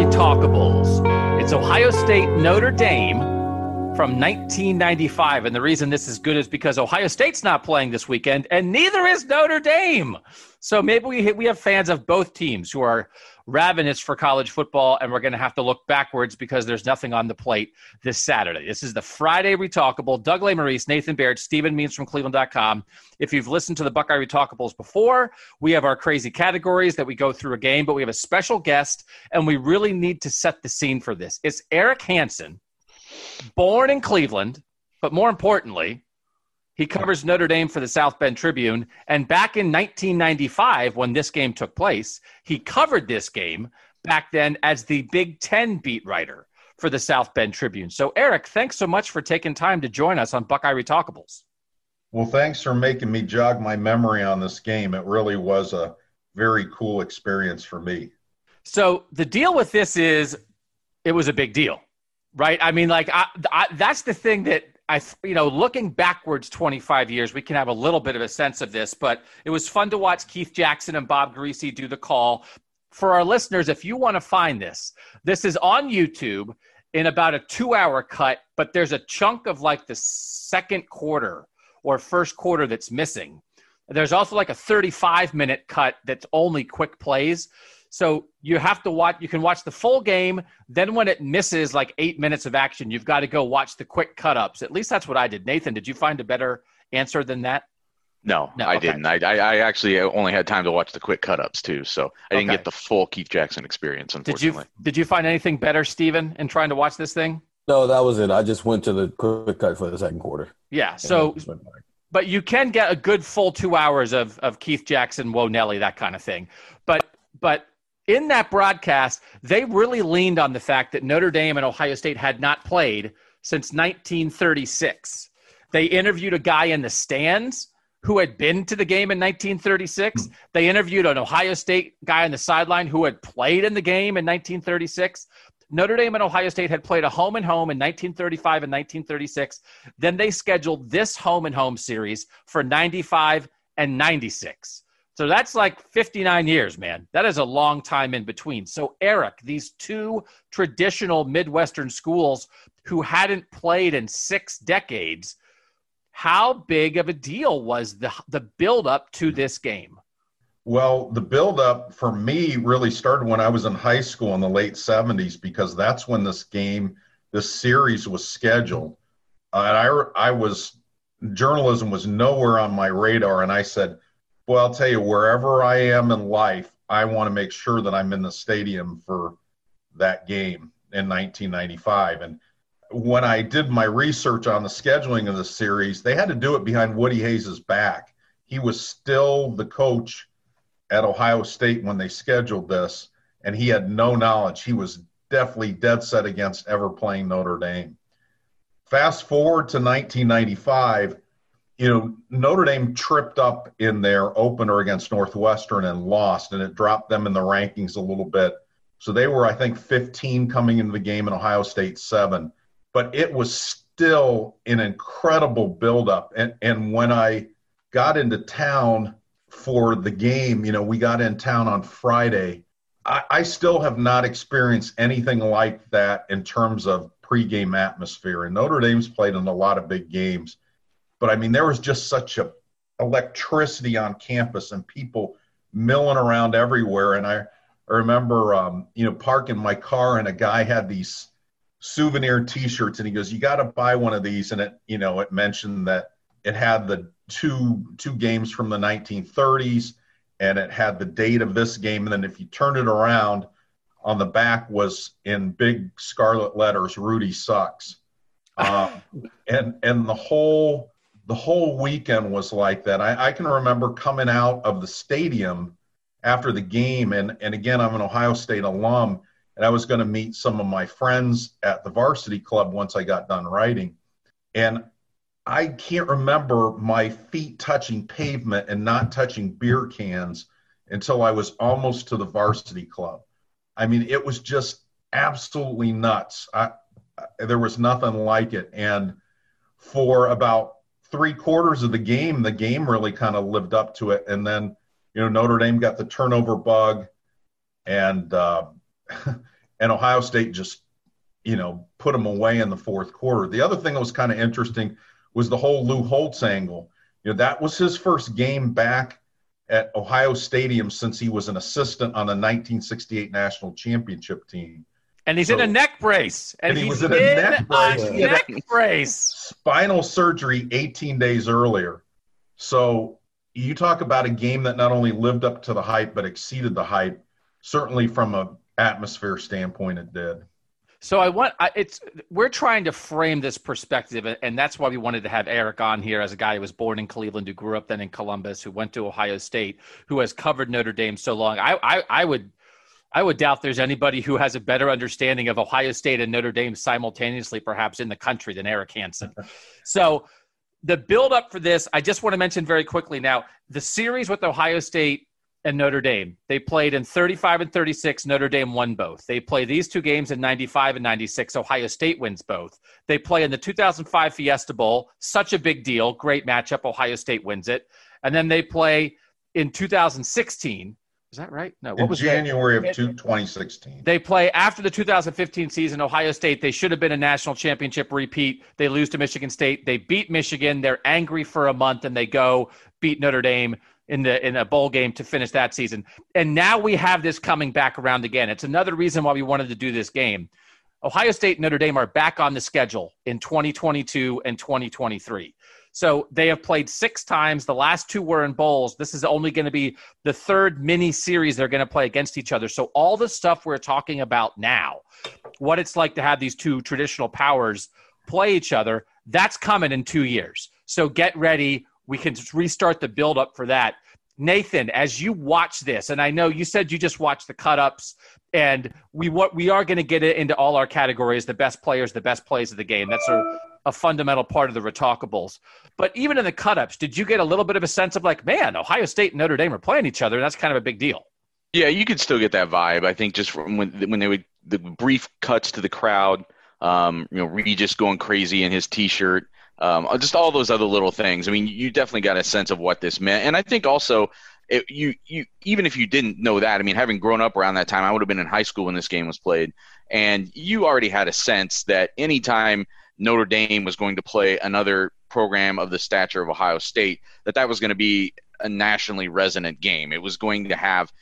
Buckeye Retalkables. It's Ohio State Notre Dame from 1995. And the reason this is good is because Ohio State's not playing this weekend, and neither is Notre Dame. So maybe we, we have fans of both teams who are ravenous for college football, and we're going to have to look backwards because there's nothing on the plate this Saturday. This is the Friday Retalkable. Doug Lesmerises, Nathan Baird, Stephen Means from Cleveland.com. If you've listened to the Buckeye Retalkables before, we have our crazy categories that we go through a game, but we have a special guest, and we really need to set the scene for this. It's Eric Hansen, born in Cleveland, but more importantly, he covers Notre Dame for the South Bend Tribune. And back in 1995, when this game took place, he covered this game back then as the Big Ten beat writer for the South Bend Tribune. So, Eric, thanks so much for taking time to join us on Buckeye Retalkables. Well, thanks for making me jog my memory on this game. It really was a very cool experience for me. So, the deal with this is it was a big deal, right? I mean, like, I, I, that's the thing that I, you know, looking backwards 25 years, we can have a little bit of a sense of this, but it was fun to watch Keith Jackson and Bob Griese do the call. For our listeners, if you want to find this, this is on YouTube in about a two hour cut, but there's a chunk of like the second quarter or first quarter that's missing. There's also like a 35 minute cut that's only quick plays. So you have to watch. You can watch the full game. Then when it misses like eight minutes of action, you've got to go watch the quick cut ups. At least that's what I did. Nathan, did you find a better answer than that? No, no I okay. didn't. I, I actually only had time to watch the quick cut ups too, so I didn't okay. get the full Keith Jackson experience. Unfortunately, did you did you find anything better, Stephen, in trying to watch this thing? No, that was it. I just went to the quick cut for the second quarter. Yeah. So, but you can get a good full two hours of of Keith Jackson, Whoa Nelly, that kind of thing. But but in that broadcast, they really leaned on the fact that Notre Dame and Ohio State had not played since 1936. They interviewed a guy in the stands who had been to the game in 1936. Hmm. They interviewed an Ohio State guy on the sideline who had played in the game in 1936. Notre Dame and Ohio State had played a home and home in 1935 and 1936. Then they scheduled this home and home series for 95 and 96. So that's like 59 years, man. That is a long time in between. So, Eric, these two traditional Midwestern schools who hadn't played in six decades, how big of a deal was the, the build up to this game? Well, the build up for me really started when I was in high school in the late 70s because that's when this game, this series was scheduled. Uh, and I, I was, journalism was nowhere on my radar. And I said, well, I'll tell you, wherever I am in life, I want to make sure that I'm in the stadium for that game in 1995. And when I did my research on the scheduling of the series, they had to do it behind Woody Hayes' back. He was still the coach at Ohio State when they scheduled this, and he had no knowledge. He was definitely dead set against ever playing Notre Dame. Fast forward to 1995 you know, Notre Dame tripped up in their opener against Northwestern and lost, and it dropped them in the rankings a little bit. So they were, I think, 15 coming into the game, and Ohio State seven. But it was still an incredible buildup. And and when I got into town for the game, you know, we got in town on Friday. I, I still have not experienced anything like that in terms of pregame atmosphere. And Notre Dame's played in a lot of big games but I mean, there was just such a electricity on campus and people milling around everywhere. And I, I remember, um, you know, parking my car and a guy had these souvenir T-shirts, and he goes, "You got to buy one of these." And it, you know, it mentioned that it had the two two games from the 1930s, and it had the date of this game. And then if you turn it around, on the back was in big scarlet letters, "Rudy sucks," uh, and and the whole the whole weekend was like that. I, I, can remember coming out of the stadium after the game, and, and again, I'm an Ohio State alum, and I was going to meet some of my friends at the varsity club once I got done writing. And I can't remember my feet touching pavement and not touching beer cans until I was almost to the varsity club. I mean, it was just absolutely nuts. I, there was nothing like it. And for about three quarters of the game, the game really kind of lived up to it. And then, you know, Notre Dame got the turnover bug, and uh, and Ohio State just, you know, put them away in the fourth quarter. The other thing that was kind of interesting was the whole Lou Holtz angle. You know, that was his first game back at Ohio Stadium since he was an assistant on the 1968 national championship team. And he's so, in a neck brace. And, and he was in, in, a neck brace. A neck brace. Spinal surgery 18 days earlier. So you talk about a game that not only lived up to the hype but exceeded the hype. Certainly, from a atmosphere standpoint, it did. So I want it's we're trying to frame this perspective, and that's why we wanted to have Eric on here as a guy who was born in Cleveland, who grew up then in Columbus, who went to Ohio State, who has covered Notre Dame so long. I I, I would I would doubt there's anybody who has a better understanding of Ohio State and Notre Dame simultaneously, perhaps in the country, than Eric Hansen. so the build up for this, I just want to mention very quickly now the series with Ohio State and Notre Dame. They played in 35 and 36. Notre Dame won both. They play these two games in 95 and 96. Ohio State wins both. They play in the 2005 Fiesta Bowl. Such a big deal. Great matchup. Ohio State wins it. And then they play in 2016. Is that right? No. What in was January that? of 2016? They play after the 2015 season. Ohio State. They should have been a national championship repeat. They lose to Michigan State. They beat Michigan. They're angry for a month, and they go beat Notre Dame in the in a bowl game to finish that season. And now we have this coming back around again. It's another reason why we wanted to do this game. Ohio State and Notre Dame are back on the schedule in 2022 and 2023. So they have played six times. The last two were in bowls. This is only going to be the third mini series they're going to play against each other. So all the stuff we're talking about now, what it's like to have these two traditional powers play each other, that's coming in two years. So get ready we can restart the build up for that. Nathan, as you watch this, and I know you said you just watched the cut ups, and we what we are going to get it into all our categories: the best players, the best plays of the game. That's a, a fundamental part of the retalkables. But even in the cut ups, did you get a little bit of a sense of like, man, Ohio State and Notre Dame are playing each other? and That's kind of a big deal. Yeah, you could still get that vibe. I think just from when when they would the brief cuts to the crowd, um, you know, Regis going crazy in his T-shirt um, just all those other little things. I mean, you definitely got a sense of what this meant, and I think also. It, you you even if you didn't know that, I mean, having grown up around that time, I would have been in high school when this game was played, and you already had a sense that anytime Notre Dame was going to play another program of the stature of Ohio State, that that was going to be a nationally resonant game. It was going to have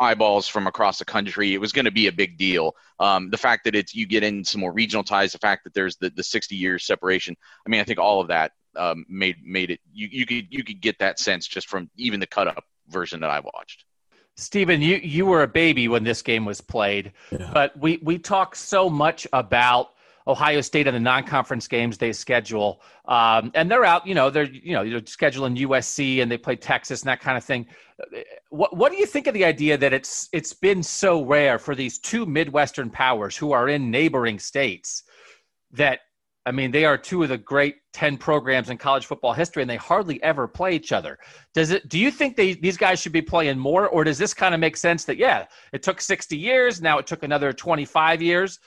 eyeballs from across the country. It was going to be a big deal. Um, the fact that it's you get in some more regional ties, the fact that there's the, the 60 years separation. I mean, I think all of that um, made made it. You you could you could get that sense just from even the cut up version that I watched. Stephen, you you were a baby when this game was played, yeah. but we we talk so much about Ohio State and the non-conference games they schedule, um, and they're out. You know, they're you know they're scheduling USC and they play Texas and that kind of thing. What what do you think of the idea that it's it's been so rare for these two Midwestern powers who are in neighboring states that I mean they are two of the great ten programs in college football history and they hardly ever play each other. Does it? Do you think they these guys should be playing more, or does this kind of make sense that yeah, it took sixty years, now it took another twenty five years?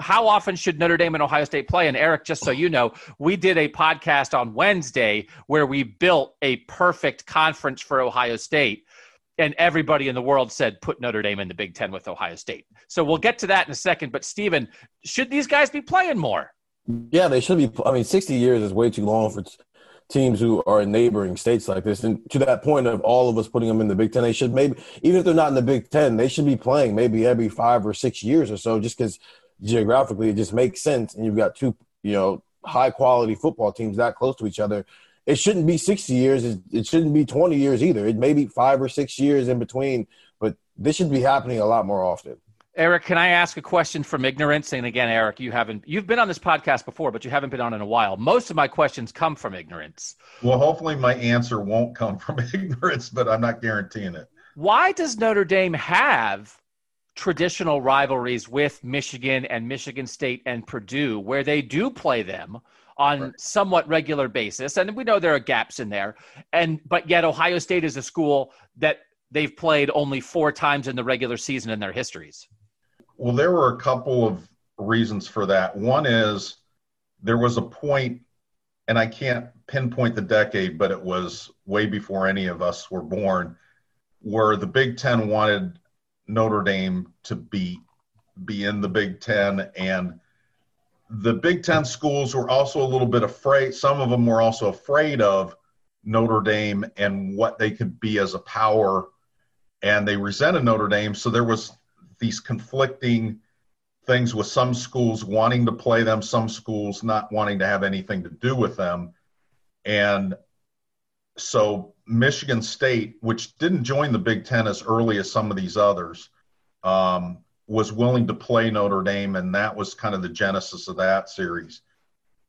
How often should Notre Dame and Ohio State play? And Eric, just so you know, we did a podcast on Wednesday where we built a perfect conference for Ohio State. And everybody in the world said put Notre Dame in the Big Ten with Ohio State. So we'll get to that in a second. But Stephen, should these guys be playing more? Yeah, they should be. I mean, 60 years is way too long for teams who are in neighboring states like this. And to that point of all of us putting them in the Big Ten, they should maybe, even if they're not in the Big Ten, they should be playing maybe every five or six years or so, just because geographically, it just makes sense. And you've got two, you know, high quality football teams that close to each other. It shouldn't be 60 years. It shouldn't be 20 years either. It may be five or six years in between, but this should be happening a lot more often. Eric, can I ask a question from ignorance? And again, Eric, you haven't you've been on this podcast before, but you haven't been on in a while. Most of my questions come from ignorance. Well, hopefully my answer won't come from ignorance, but I'm not guaranteeing it. Why does Notre Dame have traditional rivalries with Michigan and Michigan State and Purdue, where they do play them on right. somewhat regular basis. And we know there are gaps in there. And but yet Ohio State is a school that they've played only four times in the regular season in their histories. Well, there were a couple of reasons for that. One is there was a point and I can't pinpoint the decade, but it was way before any of us were born, where the Big Ten wanted Notre Dame to be be in the Big Ten, and the Big Ten schools were also a little bit afraid. Some of them were also afraid of Notre Dame and what they could be as a power, and they resented Notre Dame. So there was these conflicting things with some schools wanting to play them, some schools not wanting to have anything to do with them. And so Michigan State, which didn't join the Big Ten as early as some of these others, um, was willing to play Notre Dame, and that was kind of the genesis of that series.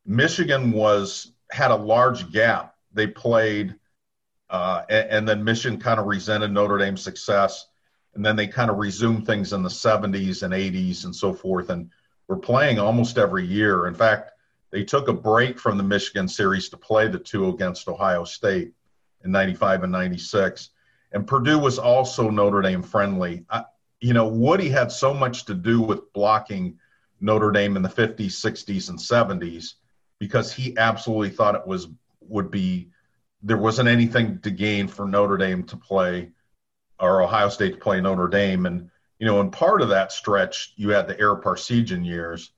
Michigan was had a large gap. They played, uh, and, and then Michigan kind of resented Notre Dame's success and then they kind of resumed things in the 70s and 80s and so forth and were playing almost every year in fact they took a break from the michigan series to play the two against ohio state in 95 and 96 and purdue was also notre dame friendly I, you know woody had so much to do with blocking notre dame in the 50s 60s and 70s because he absolutely thought it was would be there wasn't anything to gain for notre dame to play or Ohio State to play Notre Dame. And, you know, in part of that stretch, you had the Ara Parseghian years.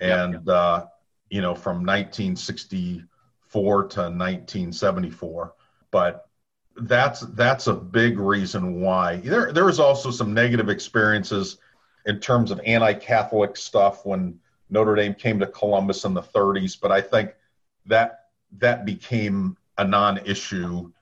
And, yep. uh, you know, from 1964 to 1974. But that's that's a big reason why. There there was also some negative experiences in terms of anti-Catholic stuff when Notre Dame came to Columbus in the 30s. But I think that that became a non-issue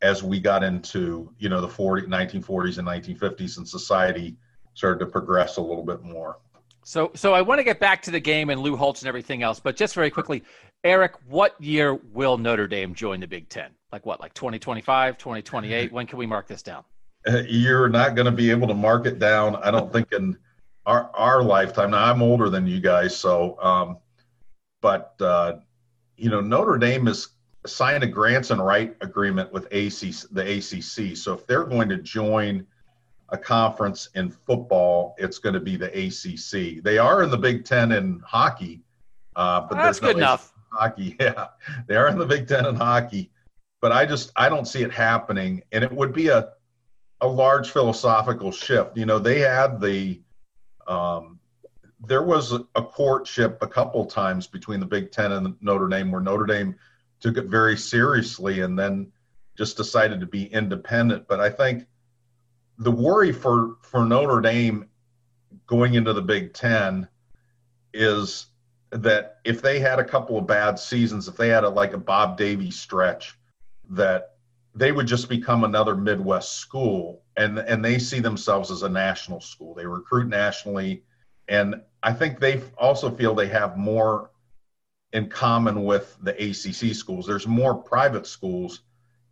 as we got into you know the 40 1940s and 1950s and society started to progress a little bit more so so i want to get back to the game and lou holtz and everything else but just very quickly eric what year will notre dame join the big ten like what like 2025 2028 when can we mark this down you're not going to be able to mark it down i don't think in our our lifetime now i'm older than you guys so um but uh you know notre dame is signed a grant of rights agreement with ACC, the ACC. So if they're going to join a conference in football, it's going to be the ACC. They are in the Big Ten in hockey, uh, but that's good no enough. Hockey, yeah, they are in the Big Ten in hockey, but I just I don't see it happening, and it would be a a large philosophical shift. You know, they had the um, there was a courtship a couple times between the Big Ten and Notre Dame, where Notre Dame took it very seriously and then just decided to be independent. But I think the worry for for Notre Dame going into the Big Ten is that if they had a couple of bad seasons, if they had a, like a Bob Davie stretch, that they would just become another Midwest school, and and they see themselves as a national school. They recruit nationally, and I think they also feel they have more in common with the ACC schools. There's more private schools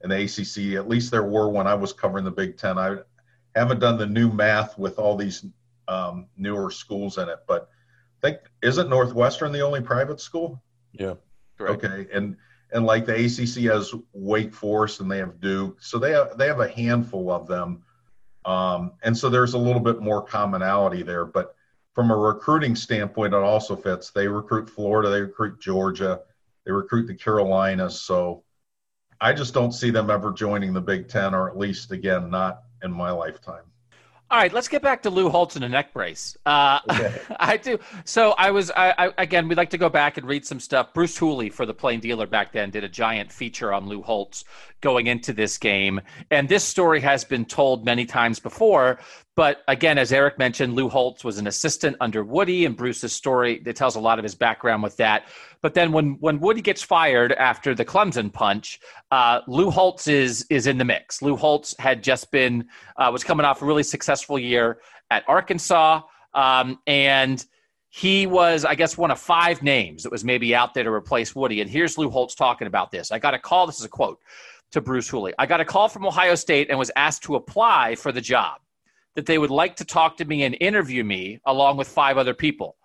in the ACC. At least there were when I was covering the Big Ten. I haven't done the new math with all these um, newer schools in it, but I think isn't Northwestern the only private school? Yeah. Correct. Okay, and and like the ACC has Wake Forest and they have Duke, so they have, they have a handful of them, um, and so there's a little bit more commonality there. But from a recruiting standpoint, it also fits. They recruit Florida, they recruit Georgia, they recruit the Carolinas. So I just don't see them ever joining the Big Ten, or at least, again, not in my lifetime. All right, let's get back to Lou Holtz and a neck brace. Uh, okay. I do. So I was, I, I, again, we'd like to go back and read some stuff. Bruce Hooley for the Plain Dealer back then did a giant feature on Lou Holtz going into this game. And this story has been told many times before. But again, as Eric mentioned, Lou Holtz was an assistant under Woody, and Bruce's story that tells a lot of his background with that. But then when when Woody gets fired after the Clemson punch, uh, Lou Holtz is is in the mix. Lou Holtz had just been uh, was coming off a really successful year at Arkansas, um, and he was, I guess, one of five names that was maybe out there to replace Woody. And here's Lou Holtz talking about this. I got a call. This is a quote to Bruce Hooley. I got a call from Ohio State and was asked to apply for the job. That they would like to talk to me and interview me along with five other people.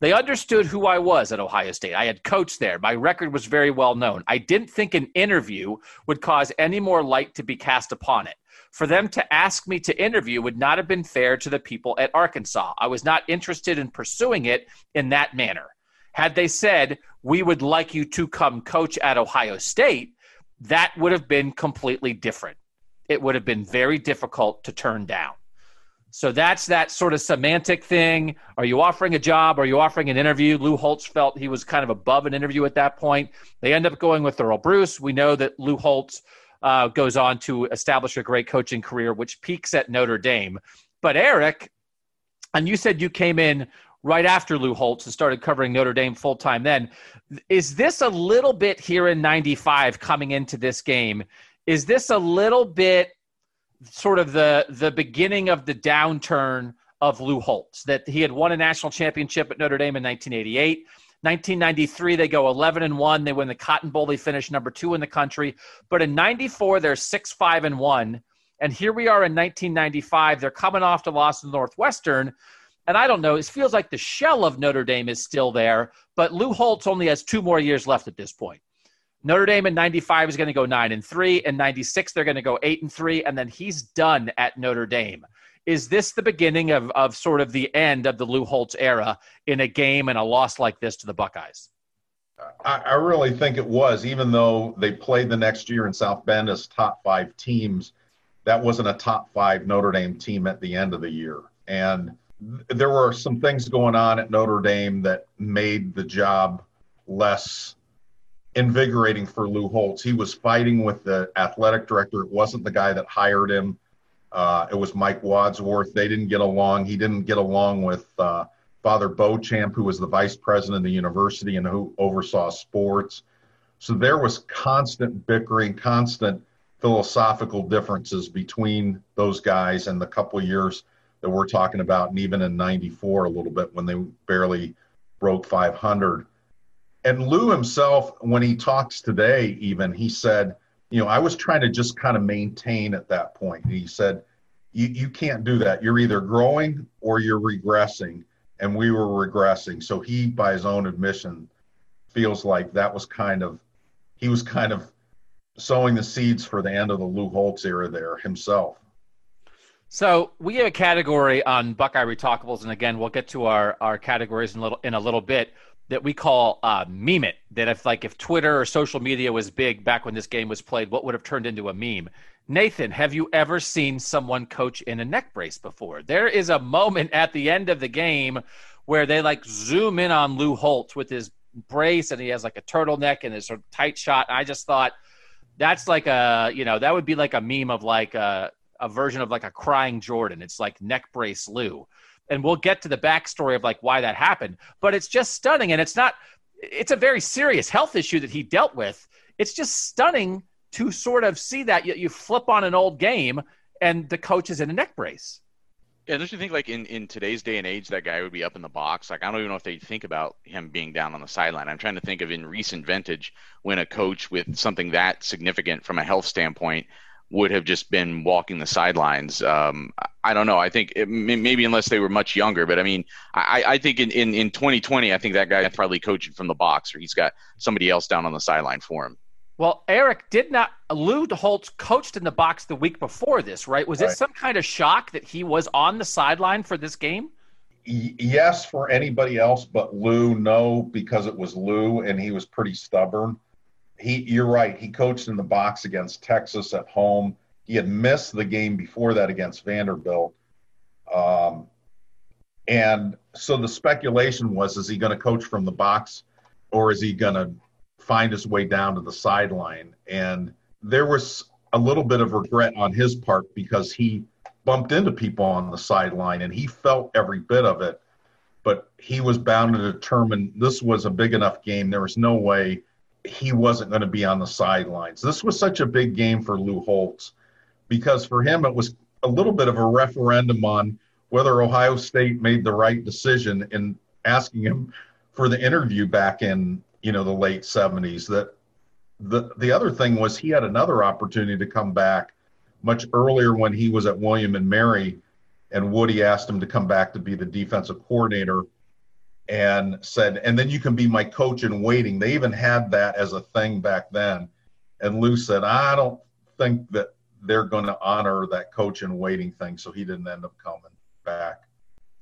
They understood who I was at Ohio State. I had coached there. My record was very well known. I didn't think an interview would cause any more light to be cast upon it. For them to ask me to interview would not have been fair to the people at Arkansas. I was not interested in pursuing it in that manner. Had they said, we would like you to come coach at Ohio State, that would have been completely different. It would have been very difficult to turn down. So that's that sort of semantic thing. Are you offering a job? Are you offering an interview? Lou Holtz felt he was kind of above an interview at that point. They end up going with Earle Bruce. We know that Lou Holtz uh, goes on to establish a great coaching career, which peaks at Notre Dame. But Eric, and you said you came in right after Lou Holtz and started covering Notre Dame full time then. Is this a little bit here in 95 coming into this game? Is this a little bit sort of the the beginning of the downturn of Lou Holtz? That he had won a national championship at Notre Dame in 1988. 1993 they go 11 and 1 they win the cotton bowl. They finish number 2 in the country. But in 94 they're 6 5 and 1 and here we are in 1995 they're coming off to loss to northwestern and i don't know it feels like the shell of notre dame is still there but lou holtz only has two more years left at this point Notre Dame in 95 is going to go 9 and 3 and 96 they're going to go 8 and 3 and then he's done at Notre Dame. Is this the beginning of of sort of the end of the Lou Holtz era in a game and a loss like this to the Buckeyes? I, I really think it was, even though they played the next year in South Bend as top five teams, that wasn't a top five Notre Dame team at the end of the year. And there were some things going on at Notre Dame that made the job less invigorating for Lou Holtz. He was fighting with the athletic director. It wasn't the guy that hired him. Uh, it was Mike Wadsworth. They didn't get along. He didn't get along with uh, Father Beauchamp, who was the vice president of the university and who oversaw sports. So there was constant bickering, constant philosophical differences between those guys and the couple years that we're talking about, and even in '94 a little bit when they barely broke 500 and Lou himself, when he talks today, even he said, you know, I was trying to just kind of maintain at that point. He said, you, you can't do that. You're either growing or you're regressing. And we were regressing. So he, by his own admission, feels like that was kind of, he was kind of sowing the seeds for the end of the Lou Holtz era there himself. So we have a category on Buckeye Retalkables, and again, we'll get to our, our categories in a little in a little bit that we call uh, meme it. That if like if Twitter or social media was big back when this game was played, what would have turned into a meme? Nathan, have you ever seen someone coach in a neck brace before? There is a moment at the end of the game where they like zoom in on Lou Holtz with his brace and he has like a turtleneck and his sort of tight shot. I just thought that's like a you know that would be like a meme of like a, a version of like a crying Jordan. It's like neck brace Lou and we'll get to the backstory of like why that happened. But it's just stunning, and it's not. It's a very serious health issue that he dealt with. It's just stunning to sort of see that you, you flip on an old game and the coach is in a neck brace. Yeah, don't you think like in, in today's day and age that guy would be up in the box? Like I don't even know if they think about him being down on the sideline. I'm trying to think of in recent vintage when a coach with something that significant from a health standpoint would have just been walking the sidelines. Um, I don't know. I think it, maybe unless they were much younger, but I mean, I, I think in, in, in 2020, I think that guy probably coaching from the box or he's got somebody else down on the sideline for him. Well, Eric did not. Lou Holtz coached in the box the week before this, right? Was right. it some kind of shock that he was on the sideline for this game? yes, for anybody else but Lou, no, because it was Lou and he was pretty stubborn he you're right. He coached in the box against Texas at home. He had missed the game before that against Vanderbilt. Um, and so the speculation was is he going to coach from the box or is he going to find his way down to the sideline? And there was a little bit of regret on his part because he bumped into people on the sideline and he felt every bit of it. But he was bound to determine this was a big enough game. There was no way he wasn't going to be on the sidelines. This was such a big game for Lou Holtz because for him it was a little bit of a referendum on whether Ohio State made the right decision in asking him for the interview back in you know the late 70s that the the other thing was he had another opportunity to come back much earlier when he was at William and Mary and Woody asked him to come back to be the defensive coordinator and said, and then you can be my coach in waiting. They even had that as a thing back then. And Lou said, I don't think that they're going to honor that coach in waiting thing. So he didn't end up coming back.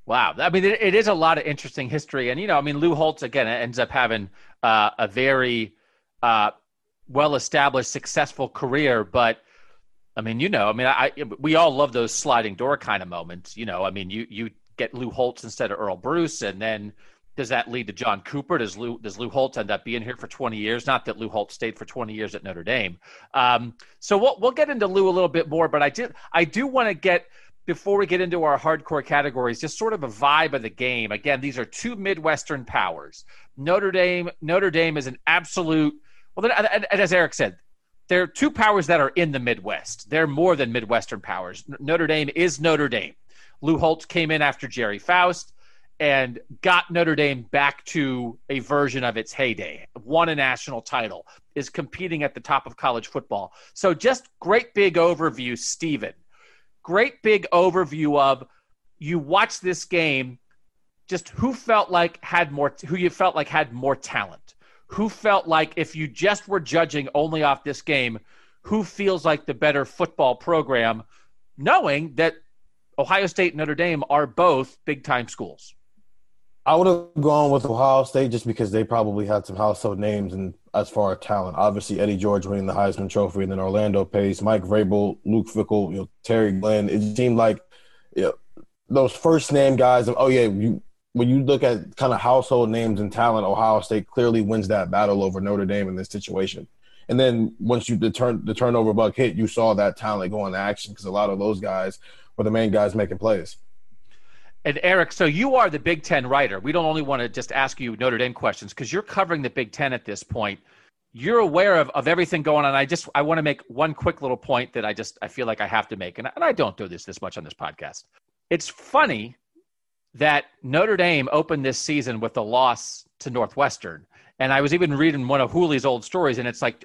Wow, I mean, it, is a lot of interesting history, and you know, I mean, Lou Holtz again ends up having uh, a very uh, well-established, successful career, but I mean, you know, I mean, I, we all love those sliding door kind of moments. You know, I mean, you you get Lou Holtz instead of Earle Bruce, and then does that lead to John Cooper? Does Lou does Lou Holtz end up being here for 20 years? Not that Lou Holtz stayed for 20 years at Notre Dame. Um, so we'll we'll get into Lou a little bit more, but I did I do want to get before we get into our hardcore categories, just sort of a vibe of the game. Again, these are two Midwestern powers. Notre Dame Notre Dame is an absolute well, and as Eric said, there are two powers that are in the Midwest. They're more than Midwestern powers. Notre Dame is Notre Dame. Lou Holtz came in after Gerry Faust and got Notre Dame back to a version of its heyday, won a national title, is competing at the top of college football. So, just great big overview, Stephen. Great big overview of you watch this game, just who felt like had more, who you felt like had more talent who felt like if you just were judging only off this game, who feels like the better football program, knowing that Ohio State and Notre Dame are both big time schools? I would have gone with Ohio State just because they probably had some household names and as far as talent. Obviously, Eddie George winning the Heisman Trophy, and then Orlando Pace, Mike Vrabel, Luke Fickell, you know, Terry Glenn. It seemed like you know, those first name guys. Of, oh yeah, you when you look at kind of household names and talent, Ohio State clearly wins that battle over Notre Dame in this situation. And then once you the turn the turnover bug hit, you saw that talent go into action because a lot of those guys were the main guys making plays. And Eric, so you are the Big Ten writer. We don't only want to just ask you Notre Dame questions because you're covering the Big Ten at this point. You're aware of, of everything going on. I just I want to make one quick little point that I just I feel like I have to make, and, and I don't do this this much on this podcast. It's funny that Notre Dame opened this season with a loss to Northwestern. And I was even reading one of Hooley's old stories, and it's like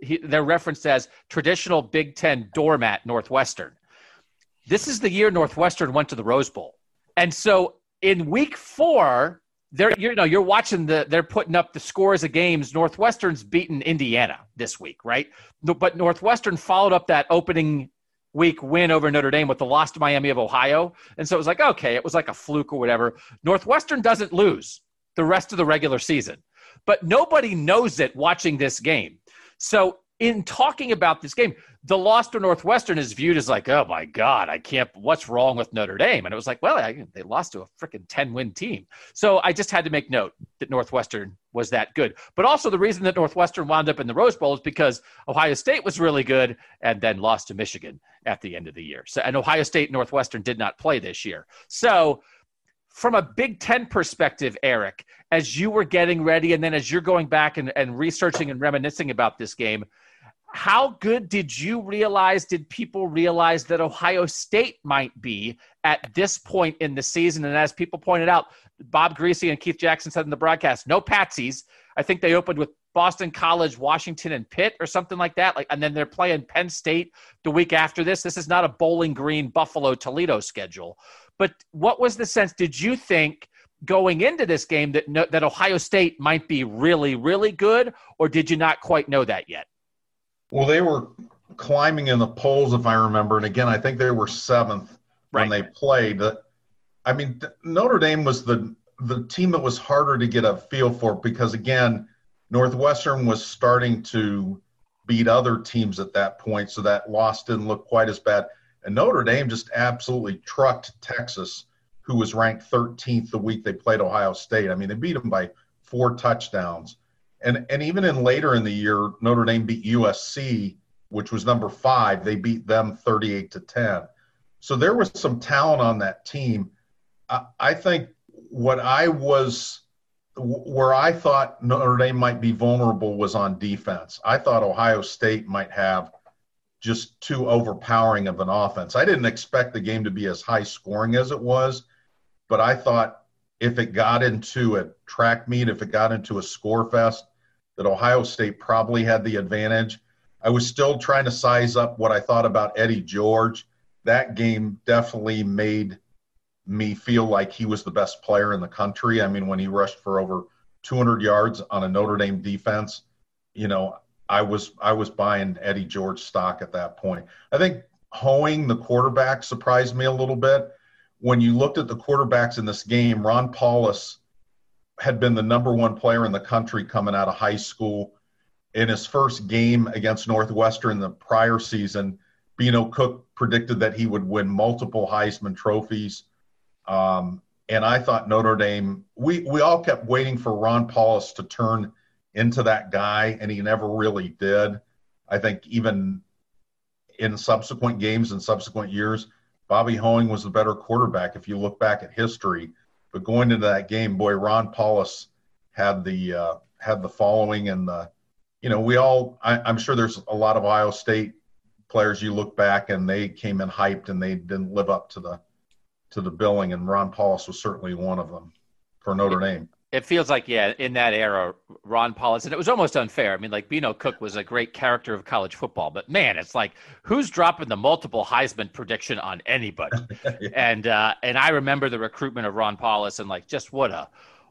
he, they're referenced as traditional Big Ten doormat Northwestern. This is the year Northwestern went to the Rose Bowl, and so in Week Four, they're you know you're watching the they're putting up the scores of games. Northwestern's beaten Indiana this week, right? But Northwestern followed up that opening week win over Notre Dame with the loss to Miami of Ohio. And so it was like, okay, it was like a fluke or whatever. Northwestern doesn't lose the rest of the regular season, but nobody knows it watching this game. So in talking about this game, the loss to Northwestern is viewed as like, oh my God, I can't, what's wrong with Notre Dame? And it was like, well, I, they lost to a freaking 10 win team. So I just had to make note that Northwestern was that good. But also the reason that Northwestern wound up in the Rose Bowl is because Ohio State was really good and then lost to Michigan at the end of the year. So, and Ohio State Northwestern did not play this year. So, from a Big Ten perspective, Eric, as you were getting ready and then as you're going back and, and researching and reminiscing about this game, how good did you realize, did people realize that Ohio State might be at this point in the season? And as people pointed out, Bob Griese and Keith Jackson said in the broadcast, no patsies. I think they opened with Boston College, Washington, and Pitt, or something like that. Like, and then they're playing Penn State the week after this. This is not a Bowling Green, Buffalo, Toledo schedule. But what was the sense? Did you think going into this game that that Ohio State might be really, really good, or did you not quite know that yet? Well, they were climbing in the polls, if I remember. And again, I think they were seventh right. when they played. Uh, I mean, Notre Dame was the the team that was harder to get a feel for because again, Northwestern was starting to beat other teams at that point, so that loss didn't look quite as bad. And Notre Dame just absolutely trucked Texas, who was ranked 13th the week they played Ohio State. I mean, they beat them by four touchdowns and and even in later in the year, Notre Dame beat USC, which was number five. They beat them 38 to 10. So there was some talent on that team. I, I think what I was where I thought Notre Dame might be vulnerable was on defense. I thought Ohio State might have just too overpowering of an offense. I didn't expect the game to be as high scoring as it was, but I thought if it got into a track meet, if it got into a score fest, that Ohio State probably had the advantage. I was still trying to size up what I thought about Eddie George. That game definitely made me feel like he was the best player in the country. I mean, when he rushed for over 200 yards on a Notre Dame defense, you know, I was I was buying Eddie George stock at that point. I think Hoying, the quarterback, surprised me a little bit when you looked at the quarterbacks in this game, Ron Powlus had been the number one player in the country coming out of high school. In his first game against Northwestern the prior season, Beano Cook predicted that he would win multiple Heisman trophies. Um, and I thought Notre Dame, we, we all kept waiting for Ron Powlus to turn into that guy, and he never really did. I think even in subsequent games and subsequent years, Bobby Hoying was the better quarterback if you look back at history. But going into that game, boy, Ron Powlus had the uh, had the following, and the you know we all I, I'm sure there's a lot of Ohio State players you look back and they came in hyped and they didn't live up to the to the billing, and Ron Powlus was certainly one of them for Notre Dame. It feels like, yeah, in that era, Ron Powlus, and it was almost unfair. I mean, like Beano Cook was a great character of college football, but man, it's like who's dropping the multiple Heisman prediction on anybody? yeah. And uh, and I remember the recruitment of Ron Powlus, and like just what a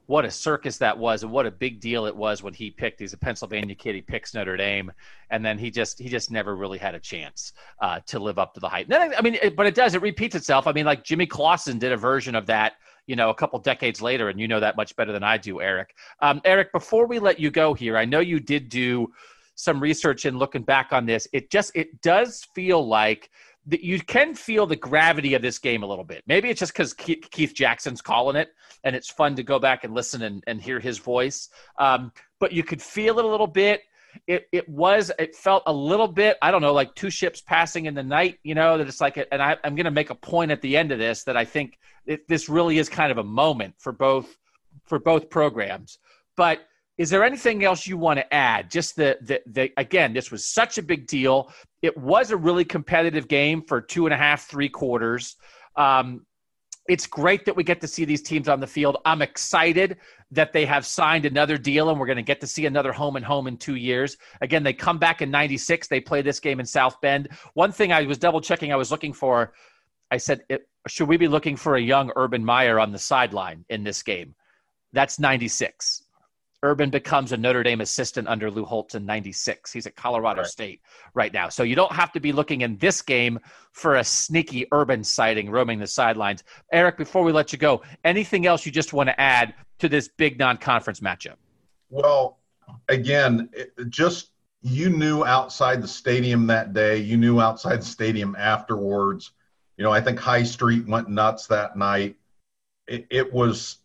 what a circus that was, and what a big deal it was when he picked. He's a Pennsylvania kid. He picks Notre Dame, and then he just he just never really had a chance uh, to live up to the hype. Then, I mean, it, but it does. It repeats itself. I mean, like Jimmy Clausen did a version of that you know, a couple decades later, and you know that much better than I do, Eric. Um, Eric, before we let you go here, I know you did do some research and looking back on this. It just it does feel like that you can feel the gravity of this game a little bit. Maybe it's just because Keith Jackson's calling it, and it's fun to go back and listen and, and hear his voice. Um, but you could feel it a little bit it it was it felt a little bit I don't know like two ships passing in the night you know that it's like and I, I'm going to make a point at the end of this that I think it, this really is kind of a moment for both for both programs. But is there anything else you want to add? Just the, the the again this was such a big deal. It was a really competitive game for two and a half three quarters. Um, it's great that we get to see these teams on the field. I'm excited that they have signed another deal and we're going to get to see another home and home in two years. Again, they come back in 96. They play this game in South Bend. One thing I was double checking, I was looking for, I said, should we be looking for a young Urban Meyer on the sideline in this game? That's 96. Urban becomes a Notre Dame assistant under Lou Holtz in 96. He's at Colorado right. State right now. So you don't have to be looking in this game for a sneaky Urban sighting roaming the sidelines. Eric, before we let you go, anything else you just want to add to this big non conference matchup? Well, again, just you knew outside the stadium that day, you knew outside the stadium afterwards. You know, I think High Street went nuts that night. it, it was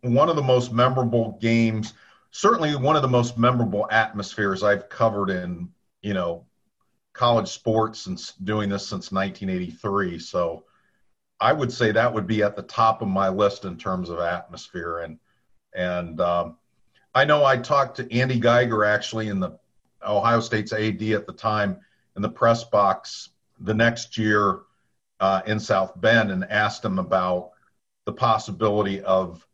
one of the most memorable games certainly one of the most memorable atmospheres I've covered in, you know, college sports since doing this since 1983. So I would say that would be at the top of my list in terms of atmosphere. And, and, um, I know I talked to Andy Geiger actually in the Ohio State's AD at the time in the press box the next year uh, in South Bend and asked him about the possibility of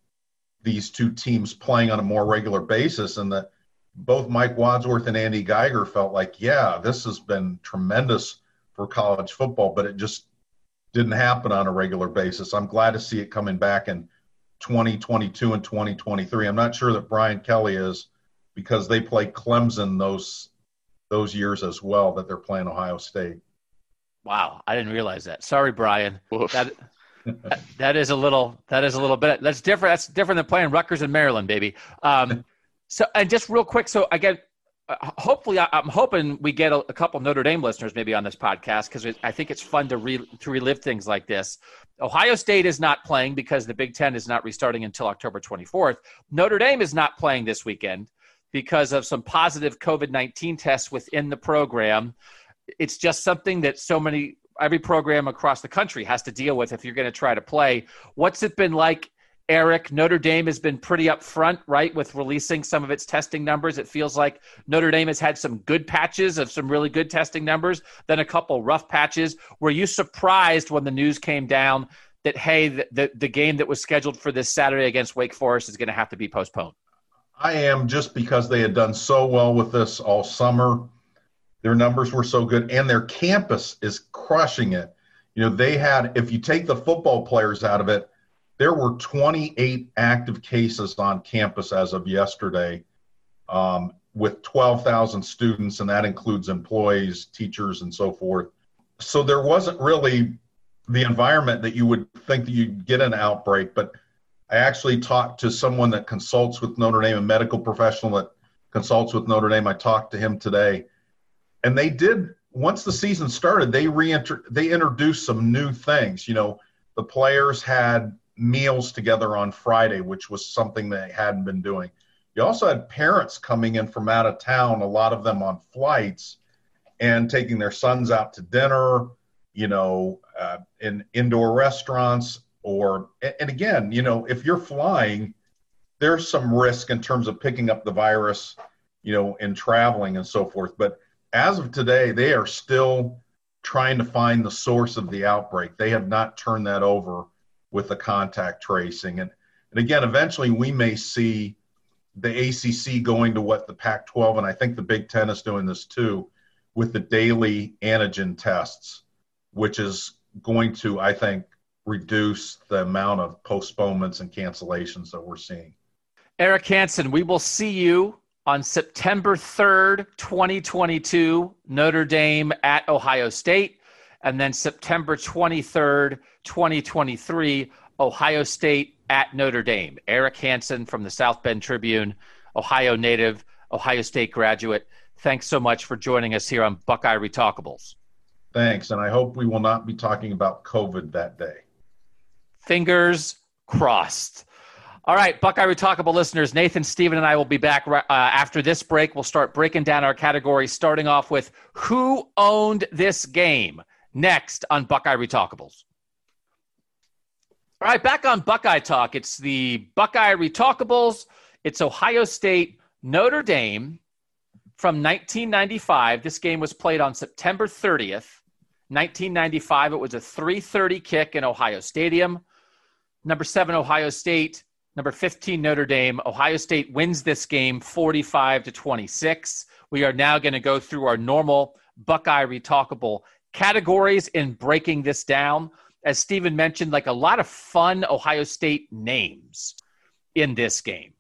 these two teams playing on a more regular basis and that both Mike Wadsworth and Andy Geiger felt like, yeah, this has been tremendous for college football, but it just didn't happen on a regular basis. I'm glad to see it coming back in 2022 and 2023. I'm not sure that Brian Kelly is because they play Clemson those those years as well that they're playing Ohio State. Wow, I didn't realize that. Sorry, Brian. That that is a little. That is a little bit. That's different. That's different than playing Rutgers in Maryland, baby. Um, so, and just real quick. So again, uh, hopefully, I, am hoping we get a, couple Notre Dame listeners maybe on this podcast because I think it's fun to re, to relive things like this. Ohio State is not playing because the Big Ten is not restarting until October 24th. Notre Dame is not playing this weekend because of some positive COVID 19 tests within the program. It's just something that so many every program across the country has to deal with if you're going to try to play. What's it been like, Eric? Notre Dame has been pretty upfront, right, with releasing some of its testing numbers. It feels like Notre Dame has had some good patches of some really good testing numbers, then a couple rough patches. Were you surprised when the news came down that hey, the, the, the game that was scheduled for this Saturday against Wake Forest is going to have to be postponed? I am just because they had done so well with this all summer their numbers were so good, and their campus is crushing it. You know, they had, if you take the football players out of it, there were 28 active cases on campus as of yesterday um, with 12,000 students, and that includes employees, teachers, and so forth. So there wasn't really the environment that you would think that you'd get an outbreak. But I actually talked to someone that consults with Notre Dame, a medical professional that consults with Notre Dame. I talked to him today, and they did once the season started. They reinter they introduced some new things. You know, the players had meals together on Friday, which was something they hadn't been doing. You also had parents coming in from out of town, a lot of them on flights, and taking their sons out to dinner, you know, uh, in indoor restaurants. Or, and again, you know, if you're flying, there's some risk in terms of picking up the virus, you know, in traveling and so forth. But as of today, they are still trying to find the source of the outbreak. They have not turned that over with the contact tracing. And, and again, eventually we may see the ACC going to what the Pac 12 and I think the Big Ten is doing this too with the daily antigen tests, which is going to, I think, reduce the amount of postponements and cancellations that we're seeing. Eric Hansen, we will see you on September 3rd, 2022, Notre Dame at Ohio State, and then September 23rd, 2023, Ohio State at Notre Dame. Eric Hansen from the South Bend Tribune, Ohio native, Ohio State graduate. Thanks so much for joining us here on Buckeye Retalkables. Thanks, and I hope we will not be talking about COVID that day. Fingers crossed. All right, Buckeye Retalkable listeners, Nathan, Stephen, and I will be back uh, after this break. We'll start breaking down our categories, starting off with who owned this game next on Buckeye Retalkables. All right, back on Buckeye Talk. It's the Buckeye Retalkables. It's Ohio State, Notre Dame from 1995. This game was played on September 30th, 1995. It was a 3:30 kick in Ohio Stadium. Number seven, Ohio State Number 15, Notre Dame. Ohio State wins this game 45 to 26. We are now going to go through our normal Buckeye Retalkable categories in breaking this down. As Stephen mentioned, like a lot of fun Ohio State names in this game.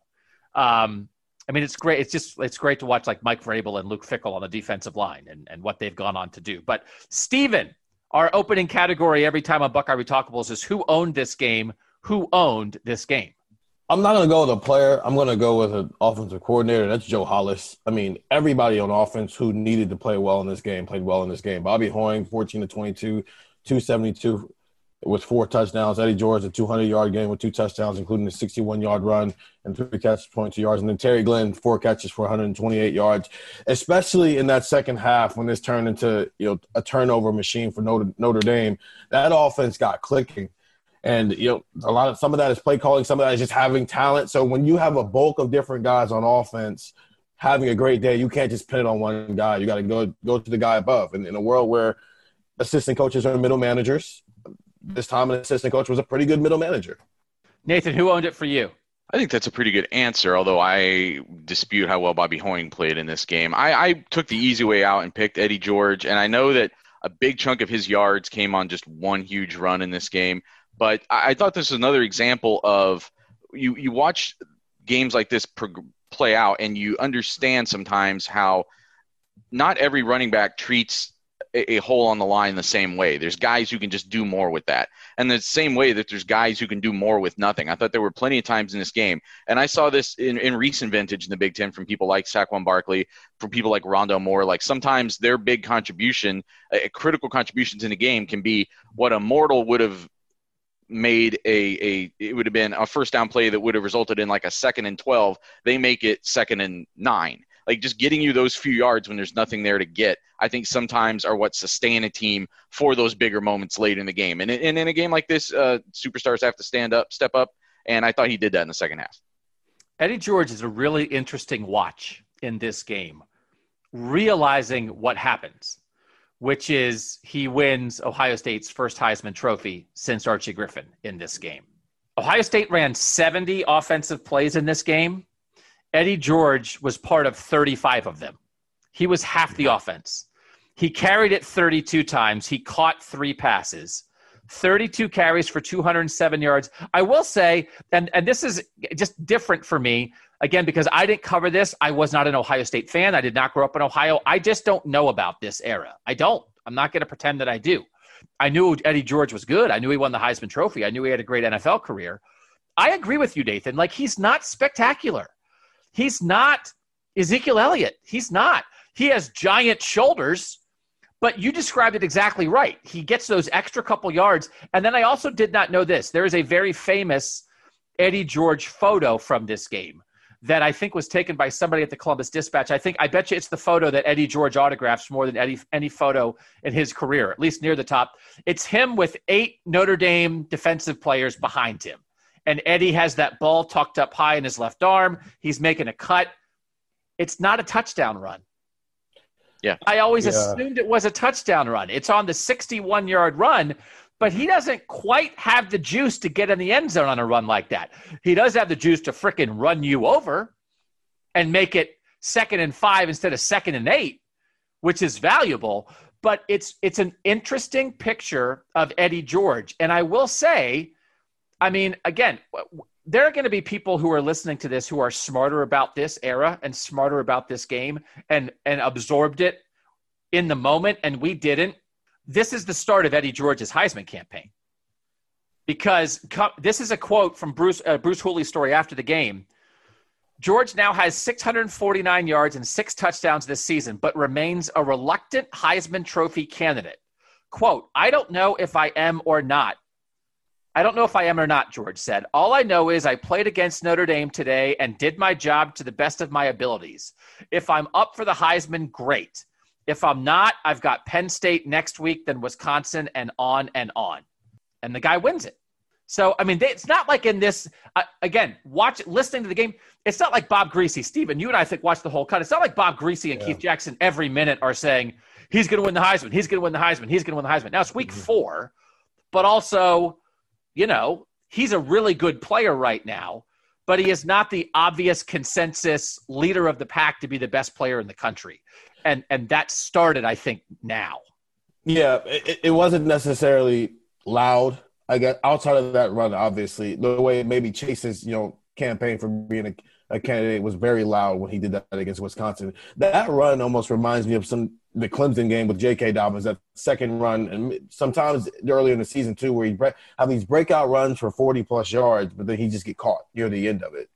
Um, I mean, it's great. It's just it's great to watch like Mike Vrabel and Luke Fickell on the defensive line and, and what they've gone on to do. But Stephen, our opening category every time on Buckeye Retalkables is who owned this game, who owned this game. I'm not going to go with a player. I'm going to go with an offensive coordinator. That's Joe Hollis. I mean, everybody on offense who needed to play well in this game played well in this game. Bobby Hoying, 14 to 22, 272 with four touchdowns. Eddie George, a 200 yard game with two touchdowns, including a 61 yard run and three catches, 22 yards. And then Terry Glenn, four catches for 128 yards, especially in that second half when this turned into you know a turnover machine for Notre, Notre Dame. That offense got clicking. And you know, a lot of some of that is play calling, some of that is just having talent. So when you have a bulk of different guys on offense having a great day, you can't just pin it on one guy. You got to go go to the guy above. And in a world where assistant coaches are middle managers, this time an assistant coach was a pretty good middle manager. Nathan, who owned it for you? I think that's a pretty good answer, although I dispute how well Bobby Hoying played in this game. I, I took the easy way out and picked Eddie George, and I know that a big chunk of his yards came on just one huge run in this game. But I, I thought this was another example of you you watch games like this play out, and you understand sometimes how not every running back treats a, a hole on the line the same way. There's guys who can just do more with that, and the same way that there's guys who can do more with nothing. I thought there were plenty of times in this game, and I saw this in, in recent vintage in the Big Ten from people like Saquon Barkley, from people like Rondale Moore. Like sometimes their big contribution, a, a critical contributions in a game, can be what a mortal would have made a, a it would have been a first down play that would have resulted in like a second and 12 they make it second and nine. Like just getting you those few yards when there's nothing there to get i think sometimes are what sustain a team for those bigger moments late in the game. And, and in a game like this uh, superstars have to stand up step up and i thought he did that in the second half. Eddie george is a really interesting watch in this game realizing what happens which is he wins Ohio State's first Heisman Trophy since Archie Griffin in this game. Ohio State ran 70 offensive plays in this game. Eddie George was part of 35 of them. He was half the offense. He carried it 32 times. He caught three passes, 32 carries for 207 yards. I will say, and, and this is just different for me, again, because I didn't cover this. I was not an Ohio State fan. I did not grow up in Ohio. I just don't know about this era. I don't. I'm not going to pretend that I do. I knew Eddie George was good. I knew he won the Heisman Trophy. I knew he had a great NFL career. I agree with you, Nathan. Like he's not spectacular. He's not Ezekiel Elliott. He's not. He has giant shoulders, but you described it exactly right. He gets those extra couple yards. And then I also did not know this. There is a very famous Eddie George photo from this game that I think was taken by somebody at the Columbus Dispatch. I think I bet you it's the photo that Eddie George autographs more than Eddie, any photo in his career, at least near the top. It's him with eight Notre Dame defensive players behind him. And Eddie has that ball tucked up high in his left arm. He's making a cut. It's not a touchdown run. Yeah. I always Yeah. assumed it was a touchdown run. It's on the 61 yard run, but he doesn't quite have the juice to get in the end zone on a run like that. He does have the juice to frickin' run you over and make it second and five instead of second and eight, which is valuable. But it's it's an interesting picture of Eddie George. And I will say, I mean, again, w- there are going to be people who are listening to this who are smarter about this era and smarter about this game and and absorbed it in the moment, and we didn't. This is the start of Eddie George's Heisman campaign because this is a quote from Bruce uh, Bruce Hooley's story after the game. George now has 649 yards and six touchdowns this season, but remains a reluctant Heisman Trophy candidate. Quote, I don't know if I am or not. I don't know if I am or not, George said. All I know is I played against Notre Dame today and did my job to the best of my abilities. If I'm up for the Heisman, great. If I'm not, I've got Penn State next week, then Wisconsin, and on and on. And the guy wins it. So, I mean, they, it's not like in this, uh, again, watch, listening to the game, it's not like Bob Griese. Steven, you and I think watch the whole cut. It's not like Bob Griese and Yeah. Keith Jackson every minute are saying, he's going to win the Heisman, he's going to win the Heisman, he's going to win the Heisman. Now it's week four, but also, you know, he's a really good player right now, but he is not the obvious consensus leader of the pack to be the best player in the country. And and that started, I think, now. Yeah, it, it wasn't necessarily loud. I guess outside of that run, obviously, the way maybe Chase's you know campaign for being a, a candidate was very loud when he did that against Wisconsin. That run almost reminds me of some the Clemson game with J.K. Dobbins. That second run, and sometimes earlier in the season too, where he bre- have these breakout runs for forty plus yards, but then he just get caught near the end of it.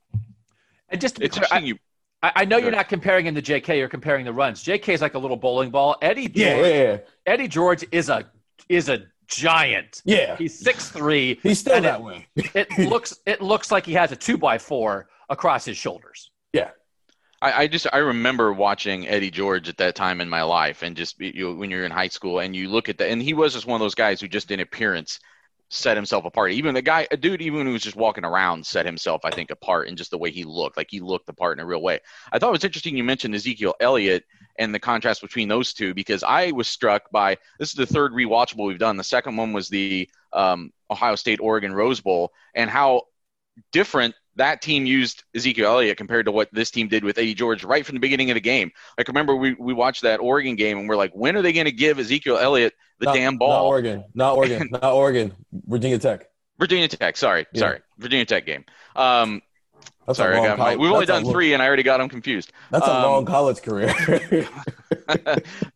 And just to be It's clear, I. You, I I know you're not comparing him to J.K. You're comparing the runs. J.K. is like a little bowling ball. Eddie George, Yeah, yeah, Eddie George is a is a giant. yeah. He's six three. He's still that it- way. It looks it looks like he has a two by four across his shoulders. Yeah. I, I just I remember watching Eddie George at that time in my life, and just you know, when you're in high school and you look at that, and he was just one of those guys who just in appearance set himself apart. Even the guy, a dude, even who was just walking around, set himself, I think, apart in just the way he looked. Like he looked the part in a real way. I thought it was interesting you mentioned Ezekiel Elliott and the contrast between those two because I was struck by this is the third rewatchable we've done. The second one was the um, Ohio State Oregon Rose Bowl, and how different that team used Ezekiel Elliott compared to what this team did with Eddie George right from the beginning of the game. Like, remember, we, we watched that Oregon game and we're like, when are they going to give Ezekiel Elliott the Not- damn ball? Not? Oregon. Not Oregon. not Oregon. Virginia Tech. Virginia Tech, sorry, Yeah. sorry, Virginia Tech game. Um, That's sorry, a I got my, we've only done three and I already got them confused. That's a Um, long college career.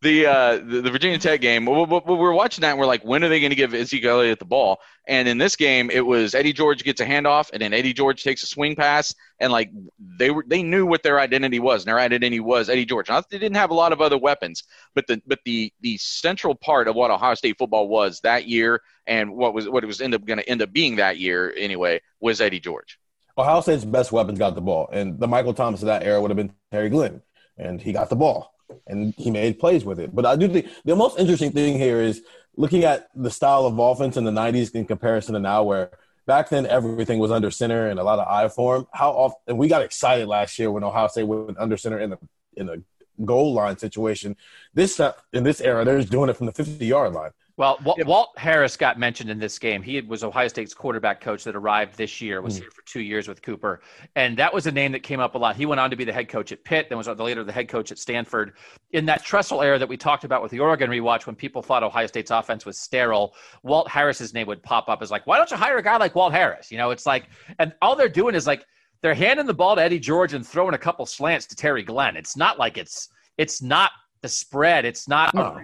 the, uh, the the Virginia Tech game. We, we, we were watching that and we're like, when are they going to give Ezekiel Elliott the ball? And in this game, it was Eddie George gets a handoff, and then Eddie George takes a swing pass, and like they were they knew what their identity was, and their identity was Eddie George. Now, they didn't have a lot of other weapons, but the but the the central part of what Ohio State football was that year, and what was what it was end up going to end up being that year anyway, was Eddie George. Ohio State's best weapons got the ball, and the Michael Thomas of that era would have been Terry Glenn, and he got the ball, and he made plays with it. But I do think the most interesting thing here is looking at the style of offense in the '90s in comparison to now, where back then everything was under center and a lot of I form. How often? We got excited last year when Ohio State went under center in the in a goal line situation. This in this era, they're just doing it from the 50 yard line. Well, Walt, Walt Harris got mentioned in this game. He was Ohio State's quarterback coach that arrived this year, was Mm. here for two years with Cooper. And that was a name that came up a lot. He went on to be the head coach at Pitt, then was later the head coach at Stanford. In that Tressel era that we talked about with the Oregon rewatch, when people thought Ohio State's offense was sterile, Walt Harris's name would pop up as like, why don't you hire a guy like Walt Harris? You know, it's like, and all they're doing is like, they're handing the ball to Eddie George and throwing a couple slants to Terry Glenn. It's not like it's, it's not the spread. It's not, No.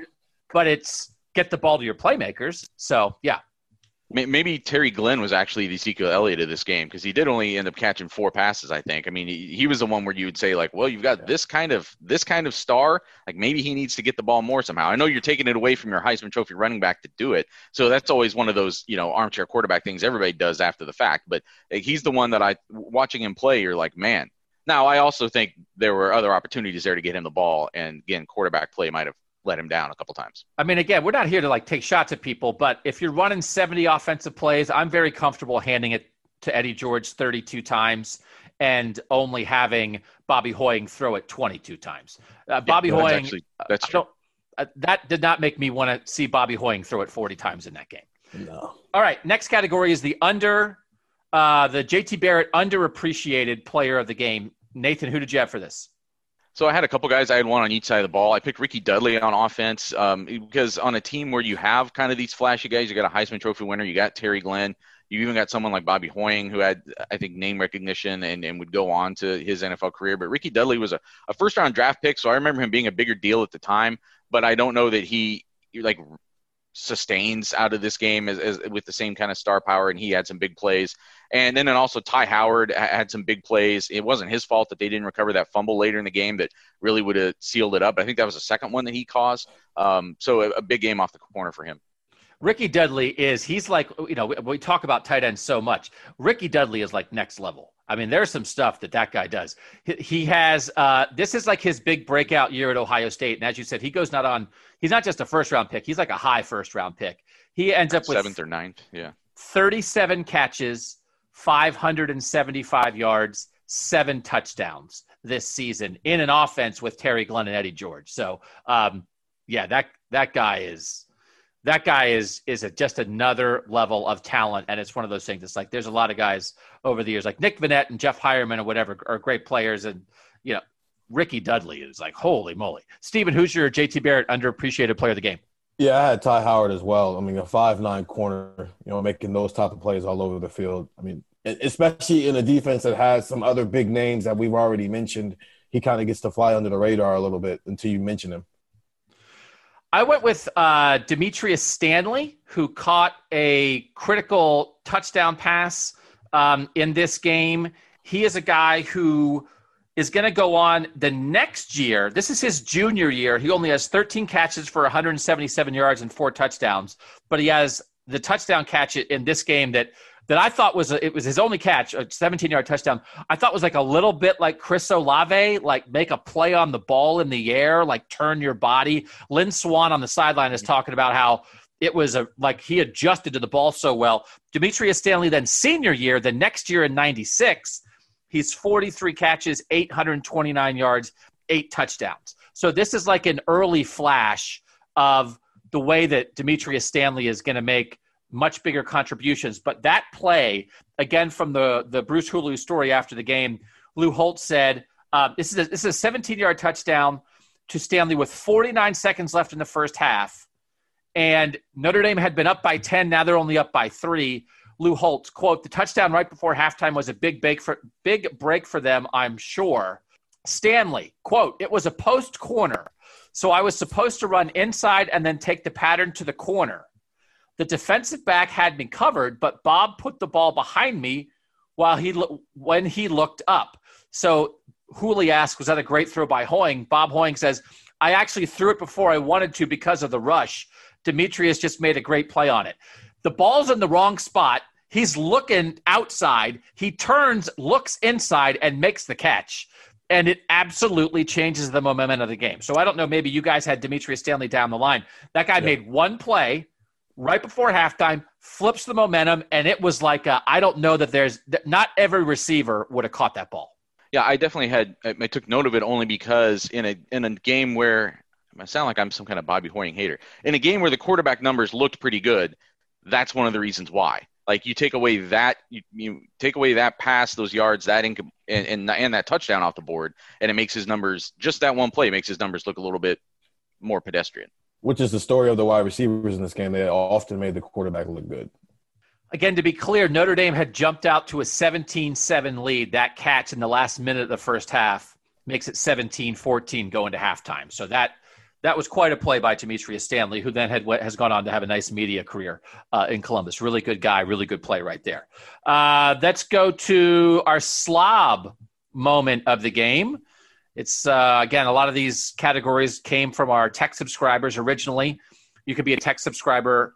but it's get the ball to your playmakers. So yeah, Maybe Terry Glenn was actually the Ezekiel Elliott of this game because he did only end up catching four passes. I think. I mean, he, he was the one where you would say like, well, you've got this kind of this kind of star. Like maybe he needs to get the ball more somehow. I know you're taking it away from your Heisman Trophy running back to do it, so that's always one of those you know armchair quarterback things everybody does after the fact. But like, he's the one that I watching him play. You're like, man. Now I also think there were other opportunities there to get him the ball, and again, quarterback play might have let him down a couple times. I mean, again, we're not here to like take shots at people, but if you're running 70 offensive plays, I'm very comfortable handing it to Eddie George 32 times and only having Bobby Hoying throw it 22 times. Uh, Bobby yeah, that's Hoying, actually, that's true. Uh, that did not make me want to see Bobby Hoying throw it 40 times in that game. No. All right, next category is the under, uh, the JT Barrett underappreciated player of the game. Nathan, who did you have for this? So I had a couple guys. I had one on each side of the ball. I picked Ricky Dudley on offense um, because on a team where you have kind of these flashy guys, you got a Heisman Trophy winner, you got Terry Glenn, you even got someone like Bobby Hoying who had, I think, name recognition and, and would go on to his NFL career. But Ricky Dudley was a, a first round draft pick, so I remember him being a bigger deal at the time. But I don't know that he like sustains out of this game as, as, with the same kind of star power, and he had some big plays. And then and also Ty Howard had some big plays. It wasn't his fault that they didn't recover that fumble later in the game that really would have sealed it up. I think that was the second one that he caused. Um, so a, a big game off the corner for him. Ricky Dudley is he's like you know we, we talk about tight ends so much. Ricky Dudley is like next level. I mean, there's some stuff that that guy does. He, he has uh, this is like his big breakout year at Ohio State, and as you said, he goes not on. He's not just a first round pick. He's like a high first round pick. He ends up with seventh or ninth. Yeah, 37 catches, 575 yards, seven touchdowns this season in an offense with Terry Glenn and Eddie George. So, um, yeah, that that guy is that guy is is a, just another level of talent, and it's one of those things. It's like there's a lot of guys over the years, like Nick Vannett and Jeff Heuerman or whatever, are great players, and you know Ricky Dudley is like holy moly. Stephen, your JT Barrett underappreciated player of the game? Yeah, I had Ty Howard as well. I mean, a five nine corner, you know, making those type of plays all over the field. I mean, especially in a defense that has some other big names that we've already mentioned, he kind of gets to fly under the radar a little bit until you mention him. I went with uh, Dimitrious Stanley, who caught a critical touchdown pass um, in this game. He is a guy who is going to go on the next year. This is his junior year. He only has 13 catches for 177 yards and four touchdowns, but he has the touchdown catch in this game that that I thought was a, it was his only catch, a 17 yard touchdown. I thought was like a little bit like Chris Olave, like make a play on the ball in the air, like turn your body. Lynn Swann on the sideline is talking about how it was a like he adjusted to the ball so well. Dimitrious Stanley then senior year, the next year in 96, he's 43 catches, 829 yards, eight touchdowns. So this is like an early flash of the way that Dimitrious Stanley is going to make much bigger contributions. But that play, again, from the, the Bruce Hooley story after the game, Lou Holtz said, uh, this, is a, this is a 17 yard touchdown to Stanley with 49 seconds left in the first half. And Notre Dame had been up by 10. Now they're only up by three. Lou Holtz, quote, the touchdown right before halftime was a big break for, big break for them, I'm sure. Stanley, quote, it was a post corner. So I was supposed to run inside and then take the pattern to the corner. The defensive back had me covered, but Bob put the ball behind me while he when he looked up. So Hooley asked, "Was that a great throw by Hoying?" Bob Hoying says, "I actually threw it before I wanted to because of the rush. Dimitrious just made a great play on it. The ball's in the wrong spot. He's looking outside. He turns, looks inside, and makes the catch." and it absolutely changes the momentum of the game. So I don't know, maybe you guys had Dimitrious Stanley down the line. That guy yeah. made one play right before halftime, flips the momentum, and it was like I don't know that there's not every receiver would have caught that ball. Yeah, I definitely had. I took note of it only because in a in a game where I sound like I'm some kind of Bobby Hoying hater. In a game where the quarterback numbers looked pretty good, that's one of the reasons why. Like you take away that you, you take away that pass, those yards, that income, and, and and that touchdown off the board, and it makes his numbers just that one play makes his numbers look a little bit more pedestrian which is the story of the wide receivers in this game. They often made the quarterback look good. Again, to be clear, Notre Dame had jumped out to a 17 7 lead. That catch in the last minute of the first half makes it 17 14 going to halftime. So that that was quite a play by Dimitrious Stanley, who then had has gone on to have a nice media career uh, in Columbus. Really good guy, really good play right there. Uh, let's go to our slob moment of the game. It's uh, again a lot of these categories came from our tech subscribers originally. You could be a tech subscriber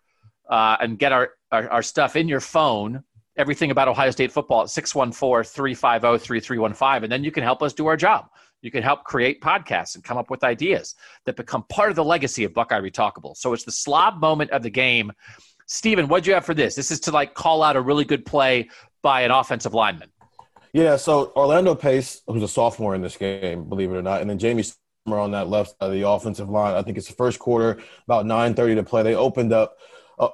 uh, and get our, our, our stuff in your phone. Everything about Ohio State football at 614 350 3315. And then you can help us do our job. You can help create podcasts and come up with ideas that become part of the legacy of Buckeye Retalkable. So it's the slob moment of the game. Steven, what'd you have for this? This is to like call out a really good play by an offensive lineman. Yeah, so Orlando Pace, who's a sophomore in this game, believe it or not, and then Jamie Sumner on that left side of the offensive line. I think it's the first quarter, about 9.30 to play. They opened up. Uh,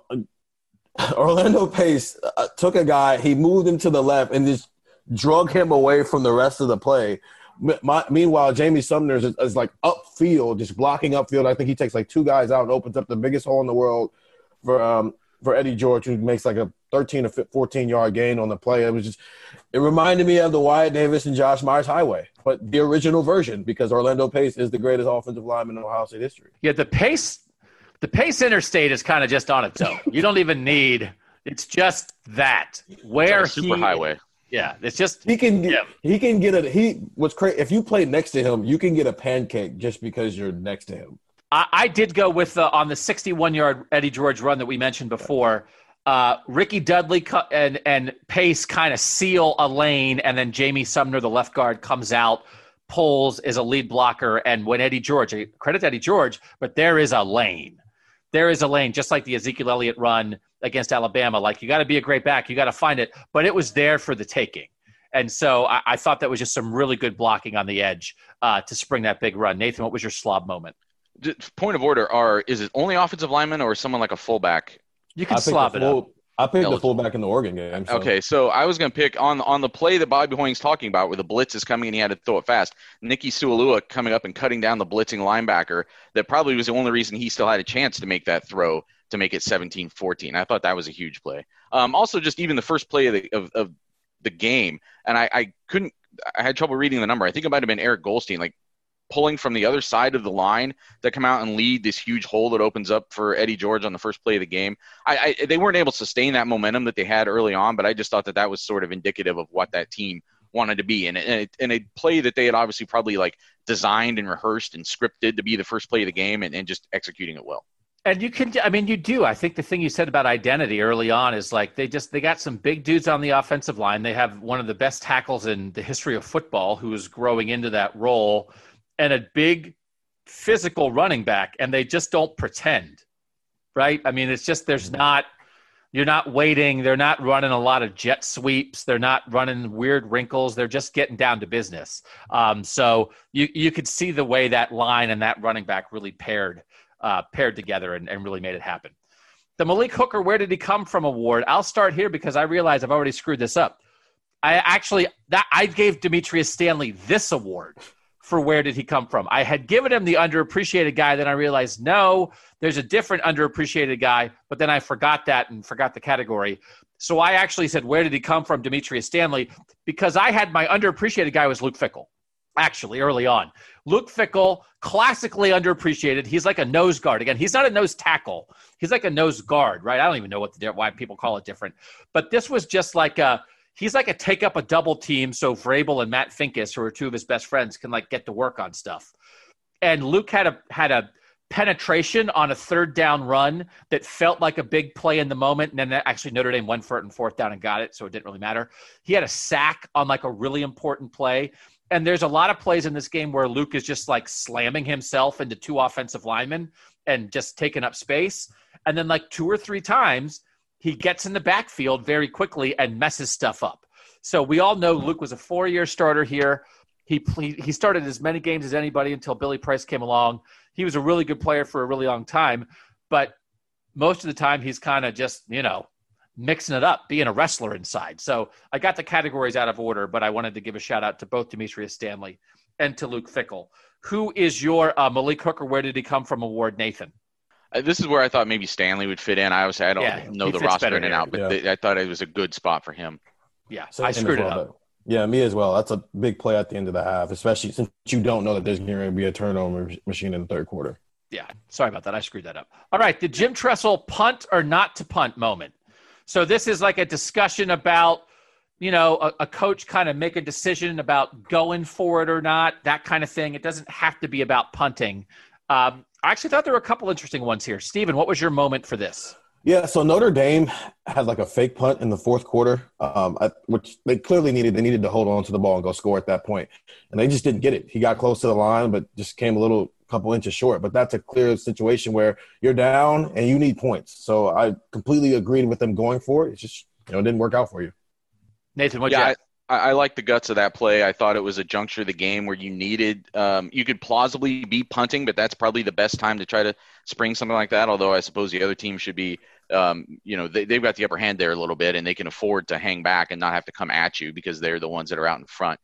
Orlando Pace uh, took a guy, he moved him to the left and just drug him away from the rest of the play. My, meanwhile, Jamie Sumner is, is, like upfield, just blocking upfield. I think he takes like two guys out and opens up the biggest hole in the world for um, for Eddie George, who makes like a 13 or 14 yard gain on the play. It was just, it reminded me of the Wyatt Davis and Josh Myers highway, but the original version because Orlando Pace is the greatest offensive lineman in Ohio State history. Yeah, the Pace, the Pace Interstate is kind of just on its own. You don't even need. It's just that where like super he, highway. Yeah, it's just he can get, yeah. he can get a he. What's crazy if you play next to him, you can get a pancake just because you're next to him. I, I did go with the, on the 61 yard Eddie George run that we mentioned before. Uh, Ricky Dudley and and Pace kind of seal a lane, and then Jamie Sumner, the left guard, comes out, pulls is a lead blocker, and when Eddie George, credit to Eddie George, but there is a lane. There is a lane, just like the Ezekiel Elliott run against Alabama. Like you got to be a great back, you got to find it, but it was there for the taking. And so I, I, thought that was just some really good blocking on the edge uh, to spring that big run. Nathan, what was your slob moment? Point of order: Are is it only offensive lineman or someone like a fullback you can slob it full, up. I picked the fullback in the Oregon game. So. Okay, so I was going to pick on on the play that Bobby Hoying's talking about, where the blitz is coming and he had to throw it fast. Nikki Sualua coming up and cutting down the blitzing linebacker. That probably was the only reason he still had a chance to make that throw to make it 17-14. I thought that was a huge play. Um, also, just even the first play of the, of, of the game, and I, I couldn't. I had trouble reading the number. I think it might have been Eric Goldstein. Like pulling from the other side of the line that come out and lead this huge hole that opens up for Eddie George on the first play of the game. I, I, they weren't able to sustain that momentum that they had early on, but I just thought that that was sort of indicative of what that team wanted to be and, and, and a play that they had obviously probably like designed and rehearsed and scripted to be the first play of the game and, and just executing it well. And you can, I mean, you do. I think the thing you said about identity early on is like they just they got some big dudes on the offensive line. They have one of the best tackles in the history of football who is growing into that role and a big physical running back, and they just don't pretend, right? I mean, it's just there's mm-hmm. not you're not waiting. They're not running a lot of jet sweeps. They're not running weird wrinkles. They're just getting down to business. Um, so you you could see the way that line and that running back really paired uh, paired together and, and really made it happen. The Malik Hooker, where did he come from award? I'll start here because I realize I've already screwed this up. I actually that I gave Dimitrious Stanley this award for where did he come from. I had given him the underappreciated guy, then I realized no, there's a different underappreciated guy, but then I forgot that and forgot the category. So I actually said, where did he come from, Dimitrious Stanley? Because I had my underappreciated guy was Luke Fickell, actually, early on. Luke Fickell, classically underappreciated. He's like a nose guard. Again, he's not a nose tackle. He's like a nose guard, right? I don't even know what the, why people call it different. But this was just like a – he's like a take up a double team so Vrabel and Matt Finkes, who are two of his best friends, can like get to work on stuff. And Luke had a had a penetration on a third down run that felt like a big play in the moment. And then actually Notre Dame went for it in fourth down and got it, so it didn't really matter. He had a sack on like a really important play. And there's a lot of plays in this game where Luke is just like slamming himself into two offensive linemen and just taking up space. And then like two or three times he gets in the backfield very quickly and messes stuff up. So we all know Luke was a four-year starter here. He he started as many games as anybody until Billy Price came along. He was a really good player for a really long time, but most of the time he's kind of just you know mixing it up, being a wrestler inside. So I got the categories out of order, but I wanted to give a shout out to both Dimitrious Stanley and to Luke Fickell. Who is your uh, Malik Hooker? Where did he come from? Award, Nathan. Uh, this is where I thought maybe Stanley would fit in. I was I don't yeah, know the roster in and out, but yeah. the, I thought it was a good spot for him. Yeah, so I screwed well, it up. Yeah, me as well. That's a big play at the end of the half, especially since you don't know that there's going to be a turnover machine in the third quarter. Yeah, sorry about that. I screwed that up. All right, the Jim Tressel punt or not to punt moment. So this is like a discussion about, you know, a, a coach kind of make a decision about going for it or not, that kind of thing. It doesn't have to be about punting. Um, I actually thought there were a couple interesting ones here. Steven, what was your moment for this? Yeah, so Notre Dame had like a fake punt in the fourth quarter, um, which they clearly needed. They needed to hold on to the ball and go score at that point, and they just didn't get it. He got close to the line, but just came a little couple inches short. But that's a clear situation where you're down and you need points. So I completely agreed with them going for it. It's just you know it didn't work out for you. Nathan, what yeah, I, I like the guts of that play. I thought it was a juncture of the game where you needed, um, you could plausibly be punting, but that's probably the best time to try to spring something like that. Although I suppose the other team should be, um, you know, they, they've got the upper hand there a little bit and they can afford to hang back and not have to come at you because they're the ones that are out in front.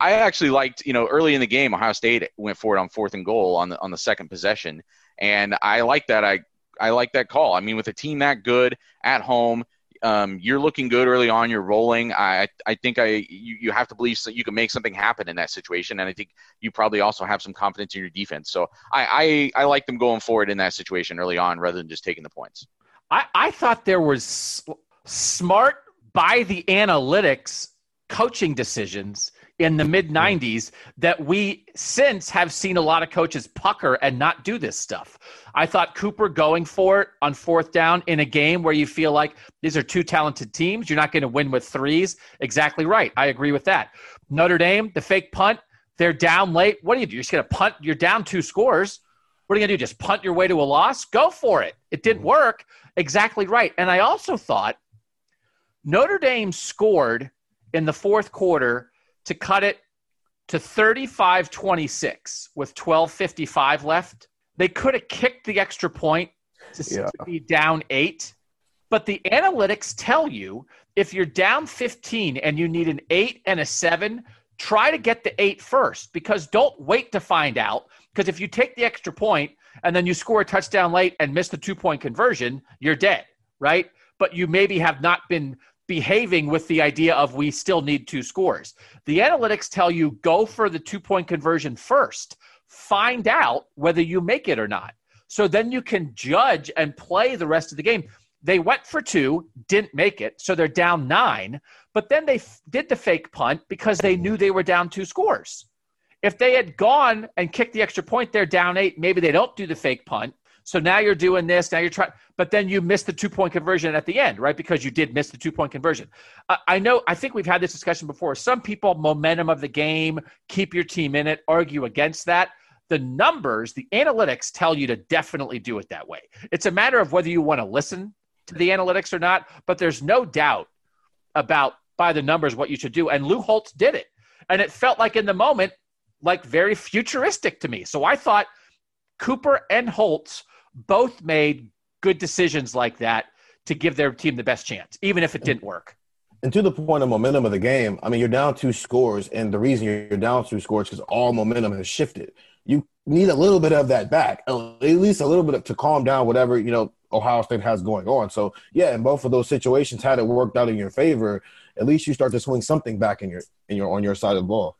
I actually liked, you know, early in the game, Ohio State went for it on fourth and goal on the, on the second possession. And I like that. I, I like that call. I mean, with a team that good at home, um, you're looking good early on. You're rolling. I I think I you, you have to believe that you can make something happen in that situation, and I think you probably also have some confidence in your defense. So I I, I like them going forward in that situation early on rather than just taking the points. I I thought there was smart by the analytics coaching decisions in the mid 90s that we since have seen a lot of coaches pucker and not do this stuff. I thought Cooper going for it on fourth down in a game where you feel like these are two talented teams, you're not going to win with threes. Exactly right. I agree with that. Notre Dame, the fake punt, they're down late. What do you do? You're just going to punt, you're down two scores. What are you going to do? Just punt your way to a loss? Go for it. It didn't mm-hmm. work. Exactly right. And I also thought Notre Dame scored in the fourth quarter to cut it to 35 26 with 12.55 left. They could have kicked the extra point to, yeah. to be down eight. But the analytics tell you if you're down 15 and you need an eight and a seven, try to get the eight first because don't wait to find out. Because if you take the extra point and then you score a touchdown late and miss the two point conversion, you're dead, right? But you maybe have not been behaving with the idea of we still need two scores. The analytics tell you go for the two point conversion first, find out whether you make it or not. So then you can judge and play the rest of the game. They went for two, didn't make it, so they're down nine, but then they f- did the fake punt because they knew they were down two scores. If they had gone and kicked the extra point, they're down eight. Maybe they don't do the fake punt. So now you're doing this. Now you're trying, but then you missed the two point conversion at the end, right? Because you did miss the two point conversion. Uh, I know, I think we've had this discussion before. Some people, momentum of the game, keep your team in it, argue against that. The numbers, the analytics tell you to definitely do it that way. It's a matter of whether you want to listen to the analytics or not, but there's no doubt about by the numbers what you should do. And Lou Holtz did it. And it felt like in the moment, like very futuristic to me. So I thought Cooper and Holtz both made good decisions like that to give their team the best chance, even if it didn't work. And to the point of momentum of the game, I mean, you're down two scores, and the reason you're down two scores because all momentum has shifted. You need a little bit of that back, at least a little bit to calm down whatever you know Ohio State has going on. So yeah, in both of those situations, had it worked out in your favor, at least you start to swing something back in your in your on your side of the ball.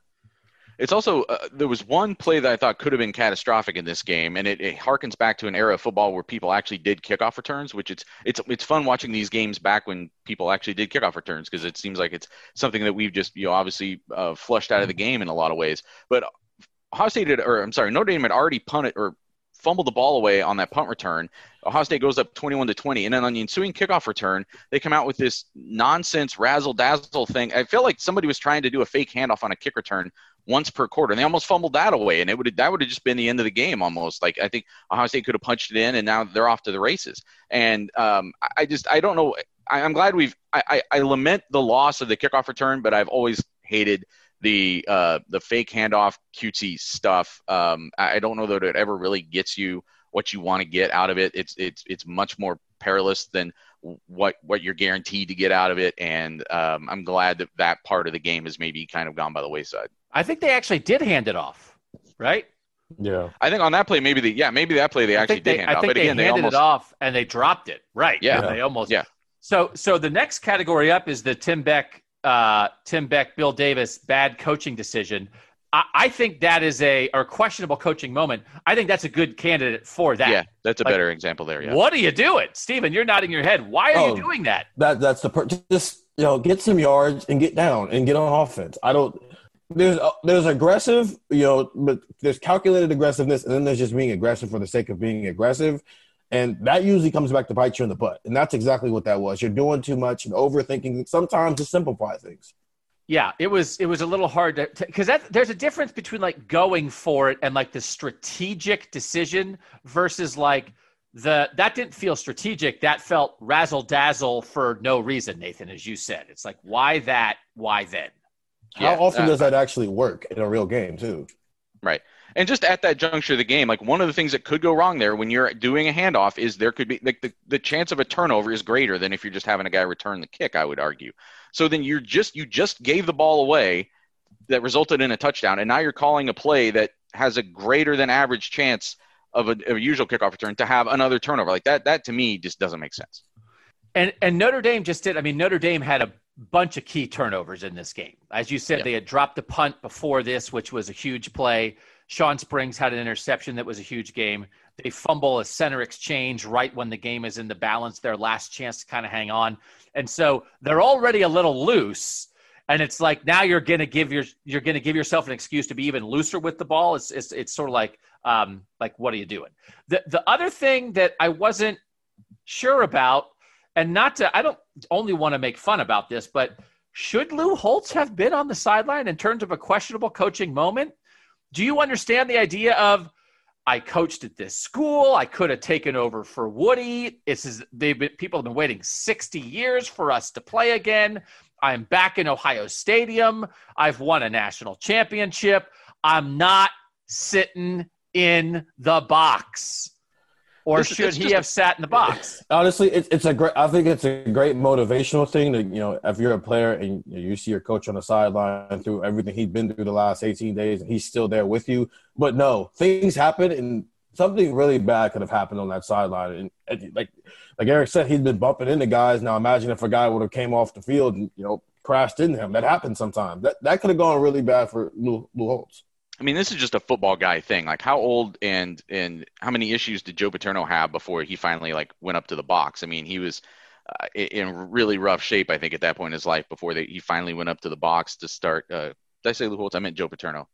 It's also uh, there was one play that I thought could have been catastrophic in this game, and it, it harkens back to an era of football where people actually did kickoff returns, which it's it's it's fun watching these games back when people actually did kickoff returns because it seems like it's something that we've just you know obviously uh, flushed out of the game in a lot of ways. But Ohio State had, or I'm sorry, Notre Dame had already punted or fumbled the ball away on that punt return. Ohio State goes up 21 to 20, and then on the ensuing kickoff return, they come out with this nonsense razzle dazzle thing. I feel like somebody was trying to do a fake handoff on a kick return once per quarter. And they almost fumbled that away, and it would that would have just been the end of the game almost. Like I think Ohio State could have punched it in, and now they're off to the races. And um, I just I don't know. I, am glad we've. I, I, I lament the loss of the kickoff return, but I've always hated the uh, the fake handoff cutesy stuff. Um, I don't know that it ever really gets you what you want to get out of it. It's it's it's much more perilous than what what you're guaranteed to get out of it. And um, I'm glad that that part of the game has maybe kind of gone by the wayside. I think they actually did hand it off, right? Yeah. I think on that play, maybe the yeah, maybe that play they actually they, did hand I off. think but they again, handed they almost, it off and they dropped it. Right. Yeah. They almost. Yeah. So so the next category up is the Tim Beck, uh, Tim Beck, Bill Davis bad coaching decision. I, I think that is a or questionable coaching moment. I think that's a good candidate for that. Yeah, that's a Like, better example there. Yeah. What are you doing, Steven? You're nodding your head. Why are Oh. you doing that? That that's the per- just you know get some yards and get down and get on offense. I don't. There's uh, there's aggressive, you know, but there's calculated aggressiveness, and then there's just being aggressive for the sake of being aggressive, and that usually comes back to bite you in the butt. And that's exactly what that was. You're doing too much and overthinking. Sometimes to simplify things. Yeah, it was it was a little hard to because that there's a difference between like going for it and like the strategic decision versus like the that didn't feel strategic. That felt razzle dazzle for no reason, Nathan, as you said. It's like why that? Why then? How Yeah, often uh, does that actually work in a real game too? Right. And just at that juncture of the game, like one of the things that could go wrong there when you're doing a handoff is there could be like the, the chance of a turnover is greater than if you're just having a guy return the kick, I would argue. So then you're just you just gave the ball away that resulted in a touchdown, and now you're calling a play that has a greater than average chance of a, of a usual kickoff return to have another turnover. Like that that to me just doesn't make sense. And and Notre Dame just did. I mean, Notre Dame had a bunch of key turnovers in this game. As you said, they had dropped the punt before this, which was a huge play. Shawn Springs had an interception that was a huge game. They fumble a center exchange right when the game is in the balance, their last chance to kind of hang on. And so they're already a little loose. And it's like now you're gonna give your you're gonna give yourself an excuse to be even looser with the ball. It's it's, it's sort of like um, like what are you doing? The the other thing that I wasn't sure about and not to i don't only want to make fun about this but should lou holtz have been on the sideline in terms of a questionable coaching moment? Do you understand the idea of i coached at this school. I could have taken over for woody. This is they've been people have been waiting 60 years for us to play again. I'm back in ohio stadium. I've won a national championship. I'm not sitting in the box or This is- should it's he just a- have sat in the box Honestly, it's it's a great. I think it's a great motivational thing to you know if you're a player and you see your coach on the sideline through everything he's been through the last 18 days and he's still there with you. But no, things happen and something really bad could have happened on that sideline. And, and like like Eric said, he's been bumping into guys. Now imagine if a guy would have came off the field and you know crashed into him. That happens sometimes. That that could have gone really bad for Lou, Lou Holtz. I mean, this is just a football guy thing. Like, how old and and how many issues did Joe Paterno have before he finally like went up to the box? I mean, he was uh, in really rough shape, I think, at that point in his life before they, he finally went up to the box to start. Uh, did I say Lou Holtz? I meant Joe Paterno.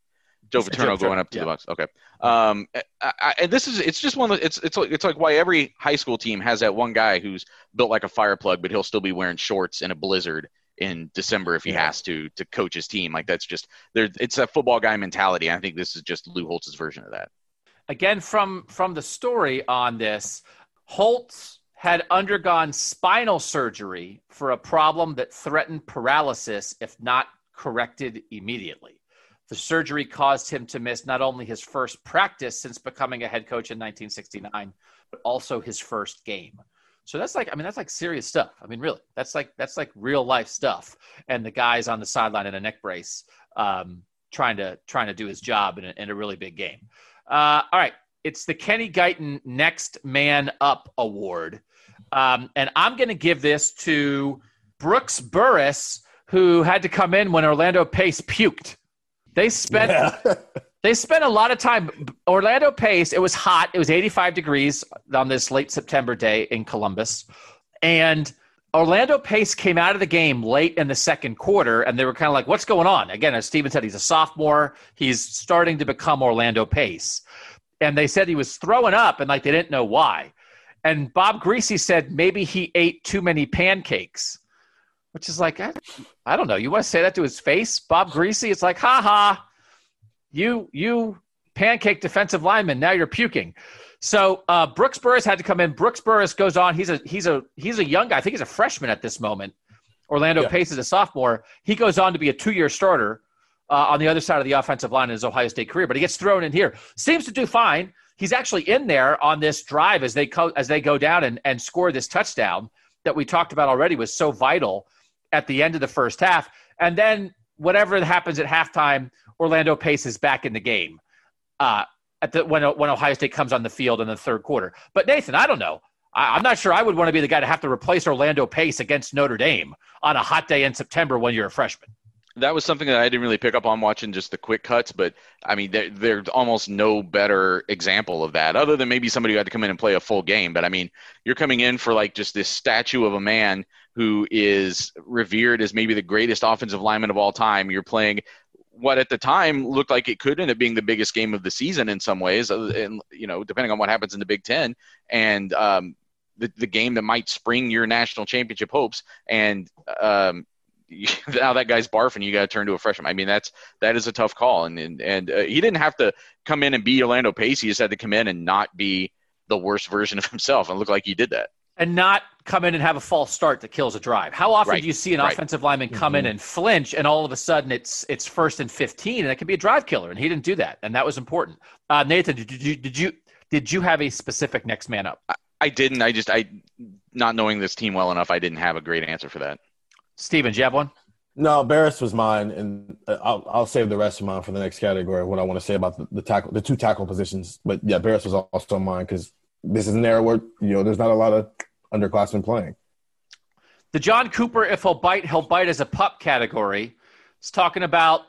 Joe Paterno going up to yeah. the box. Okay. Um, I, I, and this is it's just one of the, it's it's like it's like why every high school team has that one guy who's built like a fire plug, but he'll still be wearing shorts in a blizzard in December if he Yeah. has to to coach his team. Like that's just there. It's a football guy mentality. I think this is just Lou Holtz's version of that. again from from the story on this holtz had undergone spinal surgery for a problem that threatened paralysis if not corrected immediately the surgery caused him to miss not only his first practice since becoming a head coach in 1969 but also his first game so that's like i mean that's like serious stuff i mean really that's like that's like real life stuff and the guy's on the sideline in a neck brace um, trying to trying to do his job in a, in a really big game uh, all right. It's the Kenny Guiton Next Man Up Award. Um, and I'm going to give this to Brooks Burris, who had to come in when Orlando Pace puked. They spent Yeah. they spent a lot of time. Orlando Pace, it was hot. It was 85 degrees on this late September day in Columbus. And Orlando Pace came out of the game late in the second quarter, and they were kind of like, what's going on? Again, as Steven said, he's a sophomore. He's starting to become Orlando Pace. And they said he was throwing up, and like they didn't know why. And Bob Griese said maybe he ate too many pancakes, which is like, I, I don't know. You want to say that to his face, Bob Griese? It's like, ha ha, you you pancake defensive lineman. Now you're puking. So uh, Brooks Burris had to come in. Brooks Burris goes on. He's a he's a he's a young guy. I think he's a freshman at this moment. Orlando Yeah. Pace is a sophomore. He goes on to be a two year starter uh, on the other side of the offensive line in his Ohio State career, but he gets thrown in here. Seems to do fine. He's actually in there on this drive as they co- as they go down and, and score this touchdown that we talked about already was so vital at the end of the first half. And then whatever happens at halftime, Orlando Pace is back in the game uh, at the when when Ohio State comes on the field in the third quarter. But Nathan, I don't know. I, I'm not sure I would want to be the guy to have to replace Orlando Pace against Notre Dame on a hot day in September when you're a freshman. that was something that I didn't really pick up on watching just the quick cuts, but I mean, there, there's almost no better example of that other than maybe somebody who had to come in and play a full game. But I mean, you're coming in for like just this statue of a man who is revered as maybe the greatest offensive lineman of all time. You're playing what at the time looked like it could end up being the biggest game of the season in some ways, and you know, depending on what happens in the Big Ten, and um, the the game that might spring your national championship hopes, and um, now that guy's barfing. You got to turn to a freshman. I mean, that's that is a tough call, and and, and uh, he didn't have to come in and be Orlando Pace. He just had to come in and not be the worst version of himself, and look like he did that. And not come in and have a false start that kills a drive. How often Right. do you see an Right. offensive lineman come in and flinch, and all of a sudden it's it's first and fifteen, and it can be a drive killer? And he didn't do that, and that was important. Uh, Nathan, did you did you did you have a specific next man up? I didn't. I just I not knowing this team well enough. I didn't have a great answer for that. Steven, do you have one? No, Barris was mine, and uh, I'll I'll save the rest of mine for the next category. What I want to say about the, the tackle, the two tackle positions. But yeah, Barris was also mine because this is an era where you know there's not a lot of underclassmen playing. The John Cooper, if he'll bite, he'll bite as a pup category. It's talking about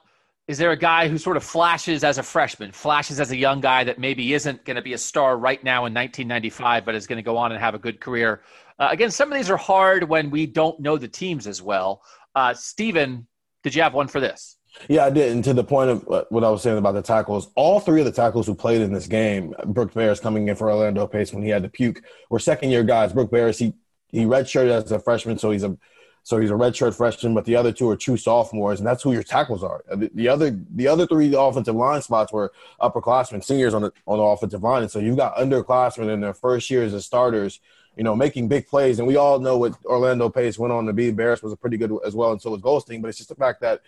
is there a guy who sort of flashes as a freshman, flashes as a young guy that maybe isn't going to be a star right now in 1995, but is going to go on and have a good career? Uh, again, some of these are hard when we don't know the teams as well. Uh, Steven, did you have one for this? Yeah, I did. And to the point of what- what I was saying about the tackles, all three of the tackles who played in this game, Brooke Barris coming in for Orlando Pace when he had to puke, were second year guys. Brooke Barris, he he redshirted as a freshman, so he's a so he's a redshirt freshman, but the other two are true sophomores, and that's who your tackles are. The, the other the other three offensive line spots were upperclassmen, seniors on the on the offensive line, and so you've got underclassmen in their first years as starters, you know, making big plays. And we all know what Orlando Pace went on to be. Barris was a pretty good as well, and so was Goldstein. But it's just the fact that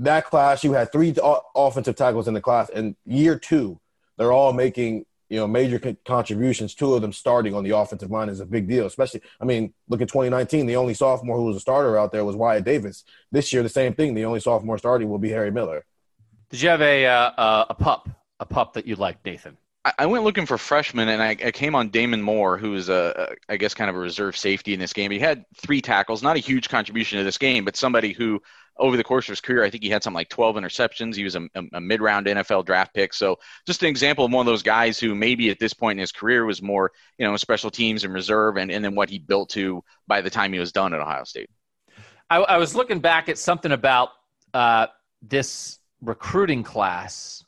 that class, you had three offensive tackles in the class, and year two, they're all making you know major contributions. Two of them starting on the offensive line is a big deal. Especially, I mean, look at 2019. The only sophomore who was a starter out there was Wyatt Davis. This year, the same thing. The only sophomore starting will be Harry Miller. Did you have a uh, uh, a pup, a pup that you liked, Nathan? I, went looking for freshmen, and I, I came on Damon Moore, who is a, a, I guess, kind of a reserve safety in this game. He had three tackles, not a huge contribution to this game, but somebody who, over the course of his career, I think he had something like 12 interceptions. He was a, a, a mid-round NFL draft pick, so just an example of one of those guys who maybe at this point in his career was more, you know, special teams and reserve, and, and then what he built to by the time he was done at Ohio State. I, I was looking back at something about uh, this recruiting class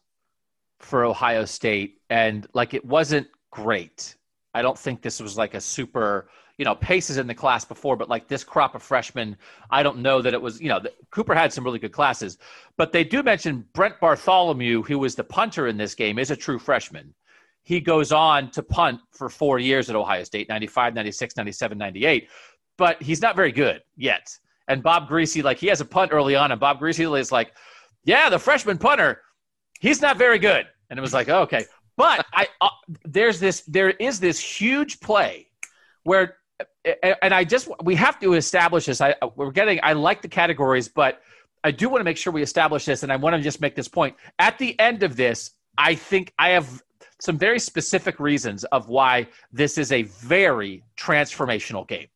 for Ohio State, and like it wasn't great. I don't think this was like a super, you know, paces in the class before, but like this crop of freshmen, I don't know that it was, you know, the, Cooper had some really good classes, but they do mention Brent Bartholomew, who was the punter in this game, is a true freshman. He goes on to punt for four years at Ohio State 95, 96, 97, 98, but he's not very good yet. And Bob Griese, like he has a punt early on, and Bob Griese is like, yeah, the freshman punter, he's not very good. And it was like, oh, okay. But I, uh, there's this, there is this huge play where, and I just, we have to establish this. I, we're getting, I like the categories, but I do want to make sure we establish this. And I want to just make this point. At the end of this, I think I have some very specific reasons of why this is a very transformational game.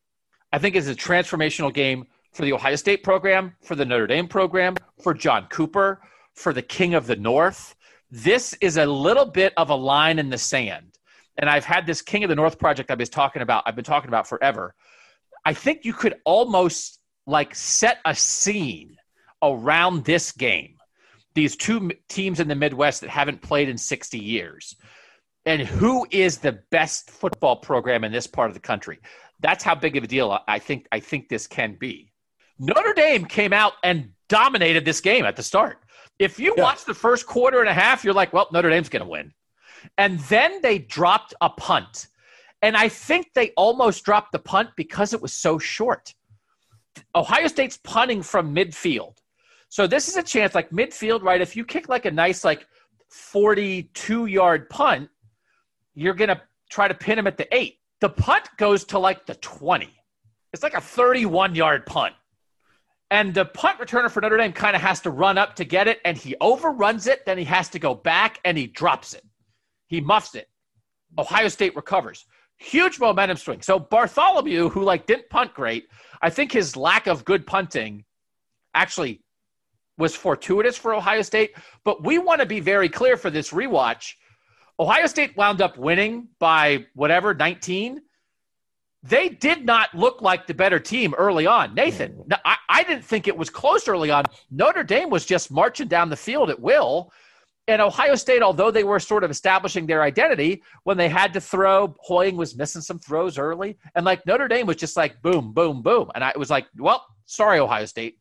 I think it's a transformational game for the Ohio State program, for the Notre Dame program, for John Cooper, for the King of the North. This is a little bit of a line in the sand. And I've had this King of the North project I've been talking about, I've been talking about forever. I think you could almost like set a scene around this game. These two teams in the Midwest that haven't played in 60 years. And who is the best football program in this part of the country? That's how big of a deal I think I think this can be. Notre Dame came out and dominated this game at the start. If you Yeah. watch the first quarter and a half, you're like, well, Notre Dame's going to win. And then they dropped a punt. And I think they almost dropped the punt because it was so short. Ohio State's punting from midfield. So this is a chance, like midfield, right? If you kick like a nice, like 42 yard punt, you're going to try to pin him at the eight. The punt goes to like the 20. It's like a 31 yard punt. And the punt returner for Notre Dame kind of has to run up to get it, and he overruns it. Then he has to go back and he drops it. He muffs it. Ohio State recovers. Huge momentum swing. So Bartholomew, who like didn't punt great, I think his lack of good punting actually was fortuitous for Ohio State, but we want to be very clear for this rewatch. Ohio State wound up winning by whatever, 19. They did not look like the better team early on. Nathan, I, I didn't think it was close early on. Notre Dame was just marching down the field at will. And Ohio State, although they were sort of establishing their identity, when they had to throw, Hoying was missing some throws early. And like Notre Dame was just like boom, boom, boom. And I was like, well, sorry, Ohio State.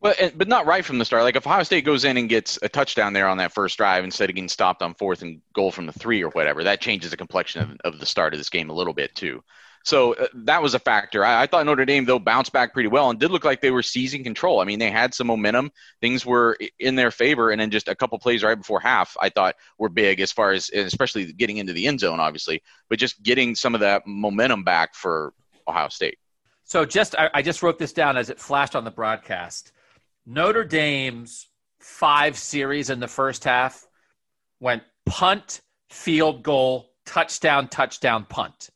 Well, but not right from the start. Like if Ohio State goes in and gets a touchdown there on that first drive instead of getting stopped on fourth and goal from the three or whatever, that changes the complexion of, of the start of this game a little bit too. So uh, that was a factor. I, I, thought Notre Dame though bounced back pretty well and did look like they were seizing control. I mean, they had some momentum. Things were in their favor, and then just a couple plays right before half, I thought were big as far as especially getting into the end zone, obviously, but just getting some of that momentum back for Ohio State. So just I, I just wrote this down as it flashed on the broadcast. Notre Dame's five series in the first half went punt, field goal, touchdown, touchdown, punt.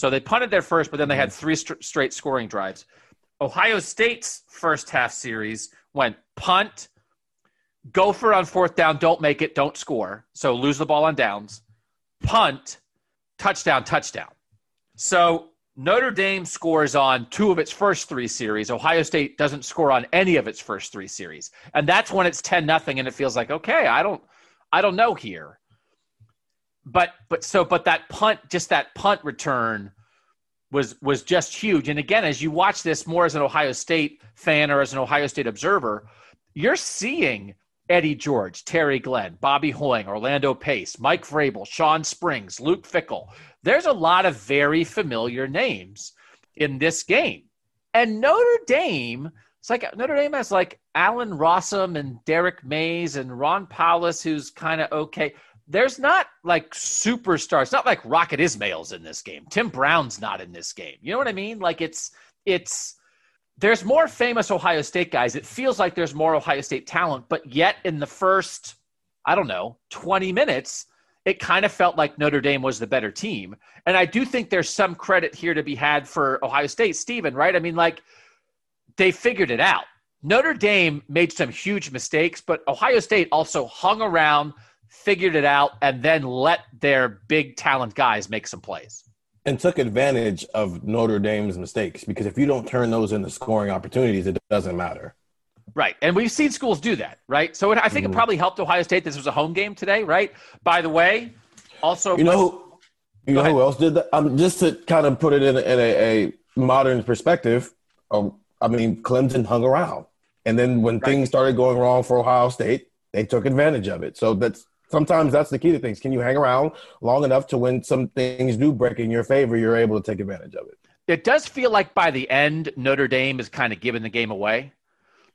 So they punted their first, but then they had mm-hmm. three st- straight scoring drives. Ohio State's first half series went punt, go for it on fourth down, don't make it, don't score. So lose the ball on downs, punt, touchdown, touchdown. So Notre Dame scores on two of its first three series. Ohio State doesn't score on any of its first three series. And that's when it's 10 nothing and it feels like, okay, I don't I don't know here. But but so but that punt, just that punt return was was just huge. And again, as you watch this more as an Ohio State fan or as an Ohio State observer, you're seeing Eddie George, Terry Glenn, Bobby Hoying, Orlando Pace, Mike Vrabel, Shawn Springs, Luke Fickell. there's a lot of very familiar names in this game. And Notre Dame, it's like Notre Dame has like Allen Rossum and Derrick Mayes and Ron Powlus, who's kind of okay. There's not like superstars, not like Rocket Ismail's in this game. Tim Brown's not in this game. You know what I mean? Like it's it's there's more famous Ohio State guys. It feels like there's more Ohio State talent, but yet in the first, I don't know, 20 minutes, it kind of felt like Notre Dame was the better team. And I do think there's some credit here to be had for Ohio State, Stephen, right? I mean, like, they figured it out. Notre Dame made some huge mistakes, but Ohio State also hung around, figured it out, and then let their big talent guys make some plays. And took advantage of Notre Dame's mistakes because if you don't turn those into scoring opportunities, it doesn't matter. Right. And we've seen schools do that, right? So it, I think mm-hmm. it probably helped Ohio State. This was a home game today, right? By the way, also. You know, you know who else did that? Um, just to kind of put it in, a, in a, a modern perspective, um, I mean, Clemson hung around. And then when right. things started going wrong for Ohio State, they took advantage of it. So that's sometimes that's the key to things. Can you hang around long enough to when some things do break in your favor, you're able to take advantage of it? It does feel like by the end, Notre Dame is kind of giving the game away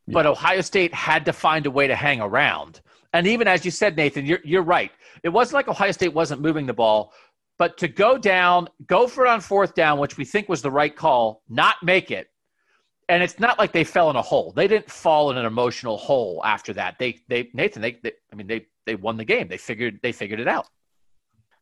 but Ohio State had to find a way to hang around. And even as you said, Nathan, you're, you're right. It wasn't like Ohio State wasn't moving the ball, but to go down, go for it on fourth down, which we think was the right call, not make it. And it's not like they fell in a hole. They didn't fall in an emotional hole after that. They, they, Nathan, they, they I mean, they, they won the game. They figured, they figured it out.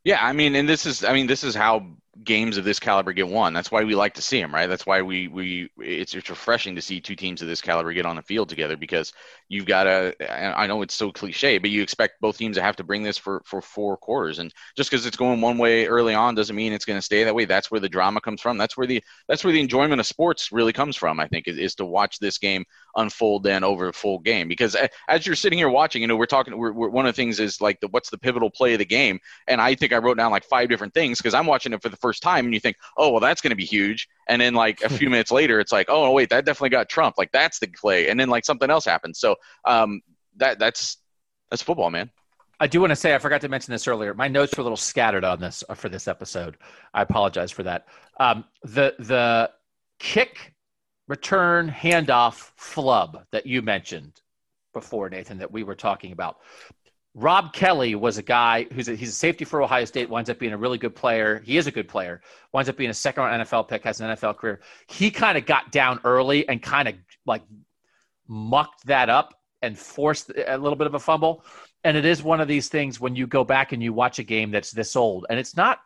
Yeah, I mean, and this is, I mean, this is how games of this caliber get won. That's why we like to see them, right? That's why we we it's it's refreshing to see two teams of this caliber get on the field together because you've got to. I know it's so cliche, but you expect both teams to have to bring this for for four quarters, and just because it's going one way early on doesn't mean it's going to stay that way. That's where the drama comes from. That's where the that's where the enjoyment of sports really comes from. I think is, is to watch this game unfold then over a full game because eh, as you're sitting here watching, you know, we're talking. We're, we're one of the things is like the what's the pivotal play of the game, and I think I wrote down like five different things because I'm watching it for the first time and you think, oh, well, that's going to be huge. And then like a few minutes later, it's like, oh, wait, that definitely got Trump. Like that's the play. And then like something else happens. So um, that that's that's football, man. I do want to say I forgot to mention this earlier. My notes were a little scattered on this uh, for this episode. I apologize for that. Um, the the kick return handoff flub that you mentioned before, Nathan, that we were talking about. Rob Kelly was a guy who's a, he's a safety for Ohio State, winds up being a really good player. He is a good player, winds up being a second round NFL pick, has an NFL career. He kind of got down early and kind of like mucked that up and forced a little bit of a fumble. And it is one of these things when you go back and you watch a game that's this old, and it's not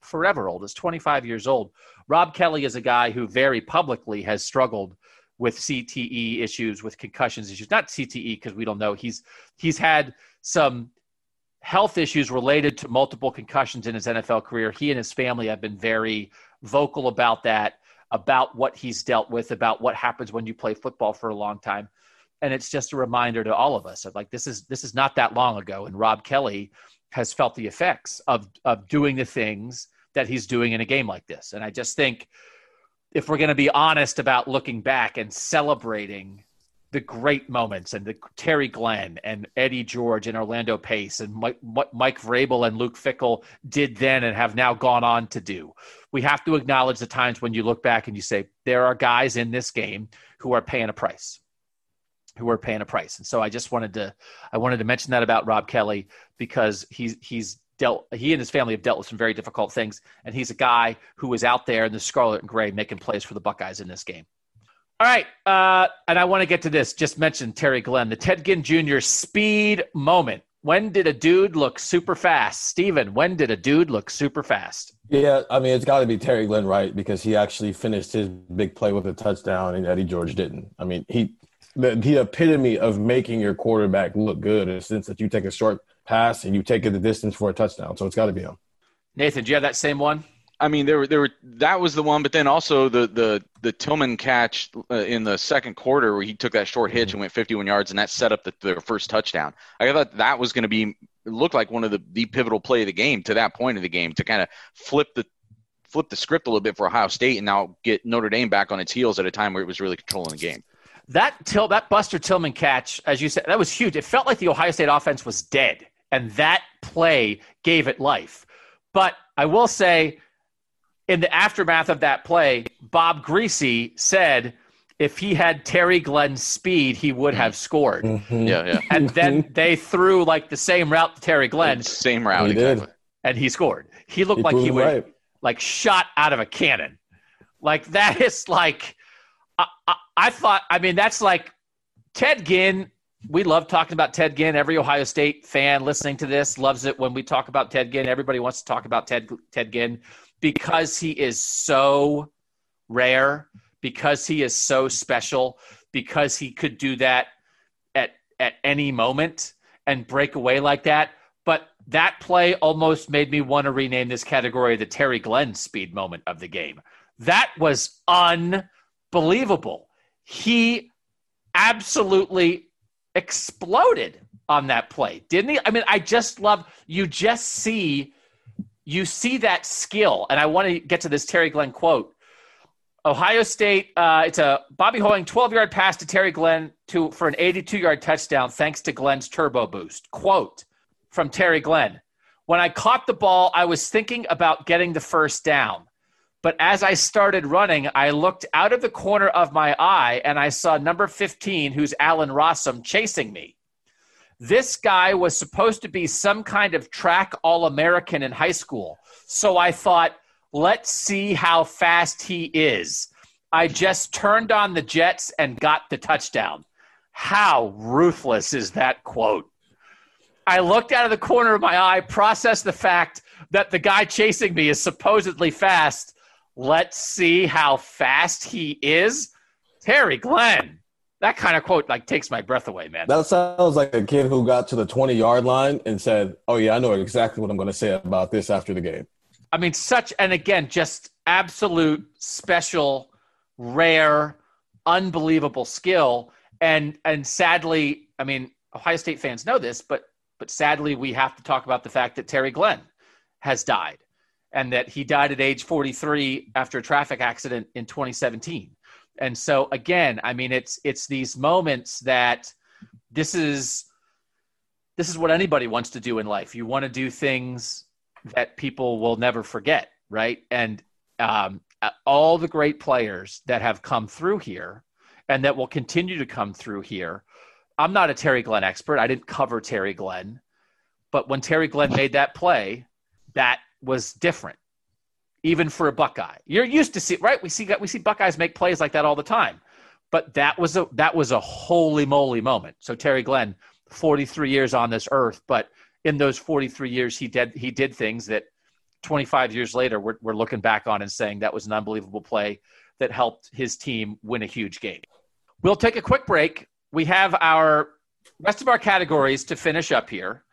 forever old, it's 25 years old. Rob Kelly is a guy who very publicly has struggled with CTE issues, with concussions issues. Not CTE because we don't know. He's he's had some health issues related to multiple concussions in his NFL career. He and his family have been very vocal about that, about what he's dealt with, about what happens when you play football for a long time. And it's just a reminder to all of us of like this is this is not that long ago. And Rob Kelly has felt the effects of of doing the things that he's doing in a game like this. And I just think if we're going to be honest about looking back and celebrating the great moments and the Terry Glenn and Eddie George and Orlando Pace and Mike, Mike Vrabel and Luke Fickell did then and have now gone on to do. We have to acknowledge the times when you look back and you say there are guys in this game who are paying a price, who are paying a price. And so I just wanted to I wanted to mention that about Rob Kelly because he's he's dealt he and his family have dealt with some very difficult things and he's a guy who was out there in the scarlet and gray making plays for the Buckeyes in this game. All right, uh, and I want to get to this. Just mentioned Terry Glenn, the Ted Ginn Jr. speed moment. When did a dude look super fast? Steven, when did a dude look super fast? Yeah, I mean, it's got to be Terry Glenn, right? Because he actually finished his big play with a touchdown, and Eddie George didn't. I mean, he the, the epitome of making your quarterback look good in the sense that you take a short pass and you take it the distance for a touchdown. So it's got to be him. Nathan, do you have that same one? I mean, there were there were that was the one, but then also the the the Tillman catch uh, in the second quarter where he took that short hitch mm-hmm. and went 51 yards, and that set up the, their first touchdown. I thought that was going to be looked like one of the the pivotal play of the game to that point of the game to kind of flip the flip the script a little bit for Ohio State and now get Notre Dame back on its heels at a time where it was really controlling the game. That till that Buster Tillman catch, as you said, that was huge. It felt like the Ohio State offense was dead, and that play gave it life. But I will say in the aftermath of that play, Bob Griese said if he had Terry Glenn's speed, he would have scored. Mm-hmm. Yeah, yeah. And then they threw like the same route to Terry Glenn. Same route, he exactly. Did. And he scored. He looked he like he was right. like shot out of a cannon. Like that is like I, I, I thought. I mean, that's like Ted Ginn. We love talking about Ted Ginn. Every Ohio State fan listening to this loves it when we talk about Ted Ginn. Everybody wants to talk about Ted Ted Ginn because he is so rare, because he is so special, because he could do that at at any moment and break away like that. But that play almost made me want to rename this category the Terry Glenn speed moment of the game. That was unbelievable. He absolutely exploded on that play, didn't he? I mean, I just love you just see you see that skill, and I want to get to this Terry Glenn quote. Ohio State, uh, it's a Bobby Hoying 12 yard pass to Terry Glenn to, for an 82 yard touchdown thanks to Glenn's turbo boost. Quote from Terry Glenn When I caught the ball, I was thinking about getting the first down. But as I started running, I looked out of the corner of my eye and I saw number 15, who's Allen Rossum, chasing me. This guy was supposed to be some kind of track All American in high school. So I thought, let's see how fast he is. I just turned on the Jets and got the touchdown. How ruthless is that quote? I looked out of the corner of my eye, processed the fact that the guy chasing me is supposedly fast. Let's see how fast he is. Terry Glenn that kind of quote like takes my breath away, man. That sounds like a kid who got to the 20 yard line and said, Oh, yeah, I know exactly what I'm going to say about this after the game. I mean, such, and again, just absolute special, rare, unbelievable skill. And, and sadly, I mean, Ohio State fans know this, but, but sadly, we have to talk about the fact that Terry Glenn has died and that he died at age 43 after a traffic accident in 2017 and so again i mean it's it's these moments that this is this is what anybody wants to do in life. You want to do things that people will never forget right? And um, all the great players that have come through here and that will continue to come through here. I'm not a terry glenn expert. I didn't cover terry glenn. But when terry glenn made that play that was different even for a Buckeye. You're used to see right. We see we see Buckeyes make plays like that all the time, but that was a that was a holy moly moment. So Terry Glenn, 43 years on this earth, but in those 43 years, he did he did things that 25 years later we're, we're looking back on and saying that was an unbelievable play that helped his team win a huge game. We'll take a quick break. We have our rest of our categories to finish up here.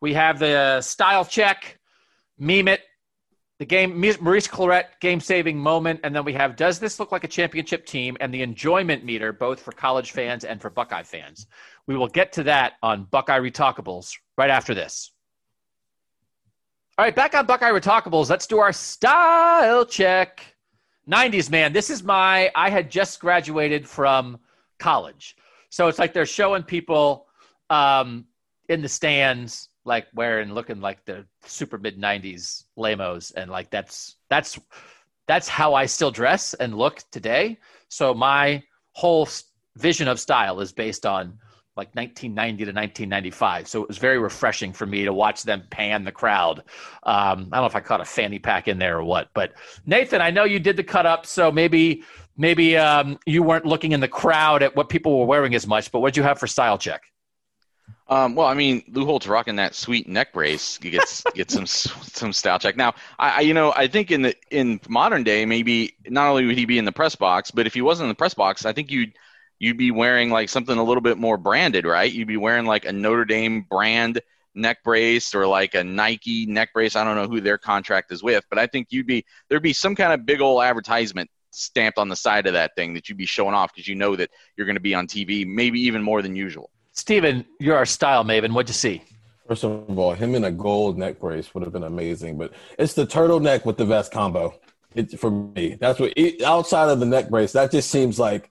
We have the style check, meme it, the game Maurice Clarett game saving moment, and then we have does this look like a championship team and the enjoyment meter both for college fans and for Buckeye fans. We will get to that on Buckeye Retalkables right after this. All right, back on Buckeye Retalkables, let's do our style check. 90s man, this is my I had just graduated from college. So it's like they're showing people um, in the stands like wearing looking like the super mid 90s lamos and like that's that's that's how I still dress and look today. So my whole vision of style is based on like 1990 to 1995. So it was very refreshing for me to watch them pan the crowd. Um, I don't know if I caught a fanny pack in there or what, but Nathan, I know you did the cut up, so maybe maybe um, you weren't looking in the crowd at what people were wearing as much. But what'd you have for style check? Um, well, I mean, Lou Holtz rocking that sweet neck brace gets get some some style check. Now, I, I, you know I think in the in modern day maybe not only would he be in the press box, but if he wasn't in the press box, I think you'd you'd be wearing like something a little bit more branded, right? You'd be wearing like a Notre Dame brand neck brace or like a Nike neck brace. I don't know who their contract is with, but I think you'd be there'd be some kind of big old advertisement stamped on the side of that thing that you'd be showing off because you know that you're going to be on TV, maybe even more than usual. Steven, you're our style maven. What'd you see? First of all, him in a gold neck brace would have been amazing, but it's the turtleneck with the vest combo. It, for me, that's what it, outside of the neck brace, that just seems like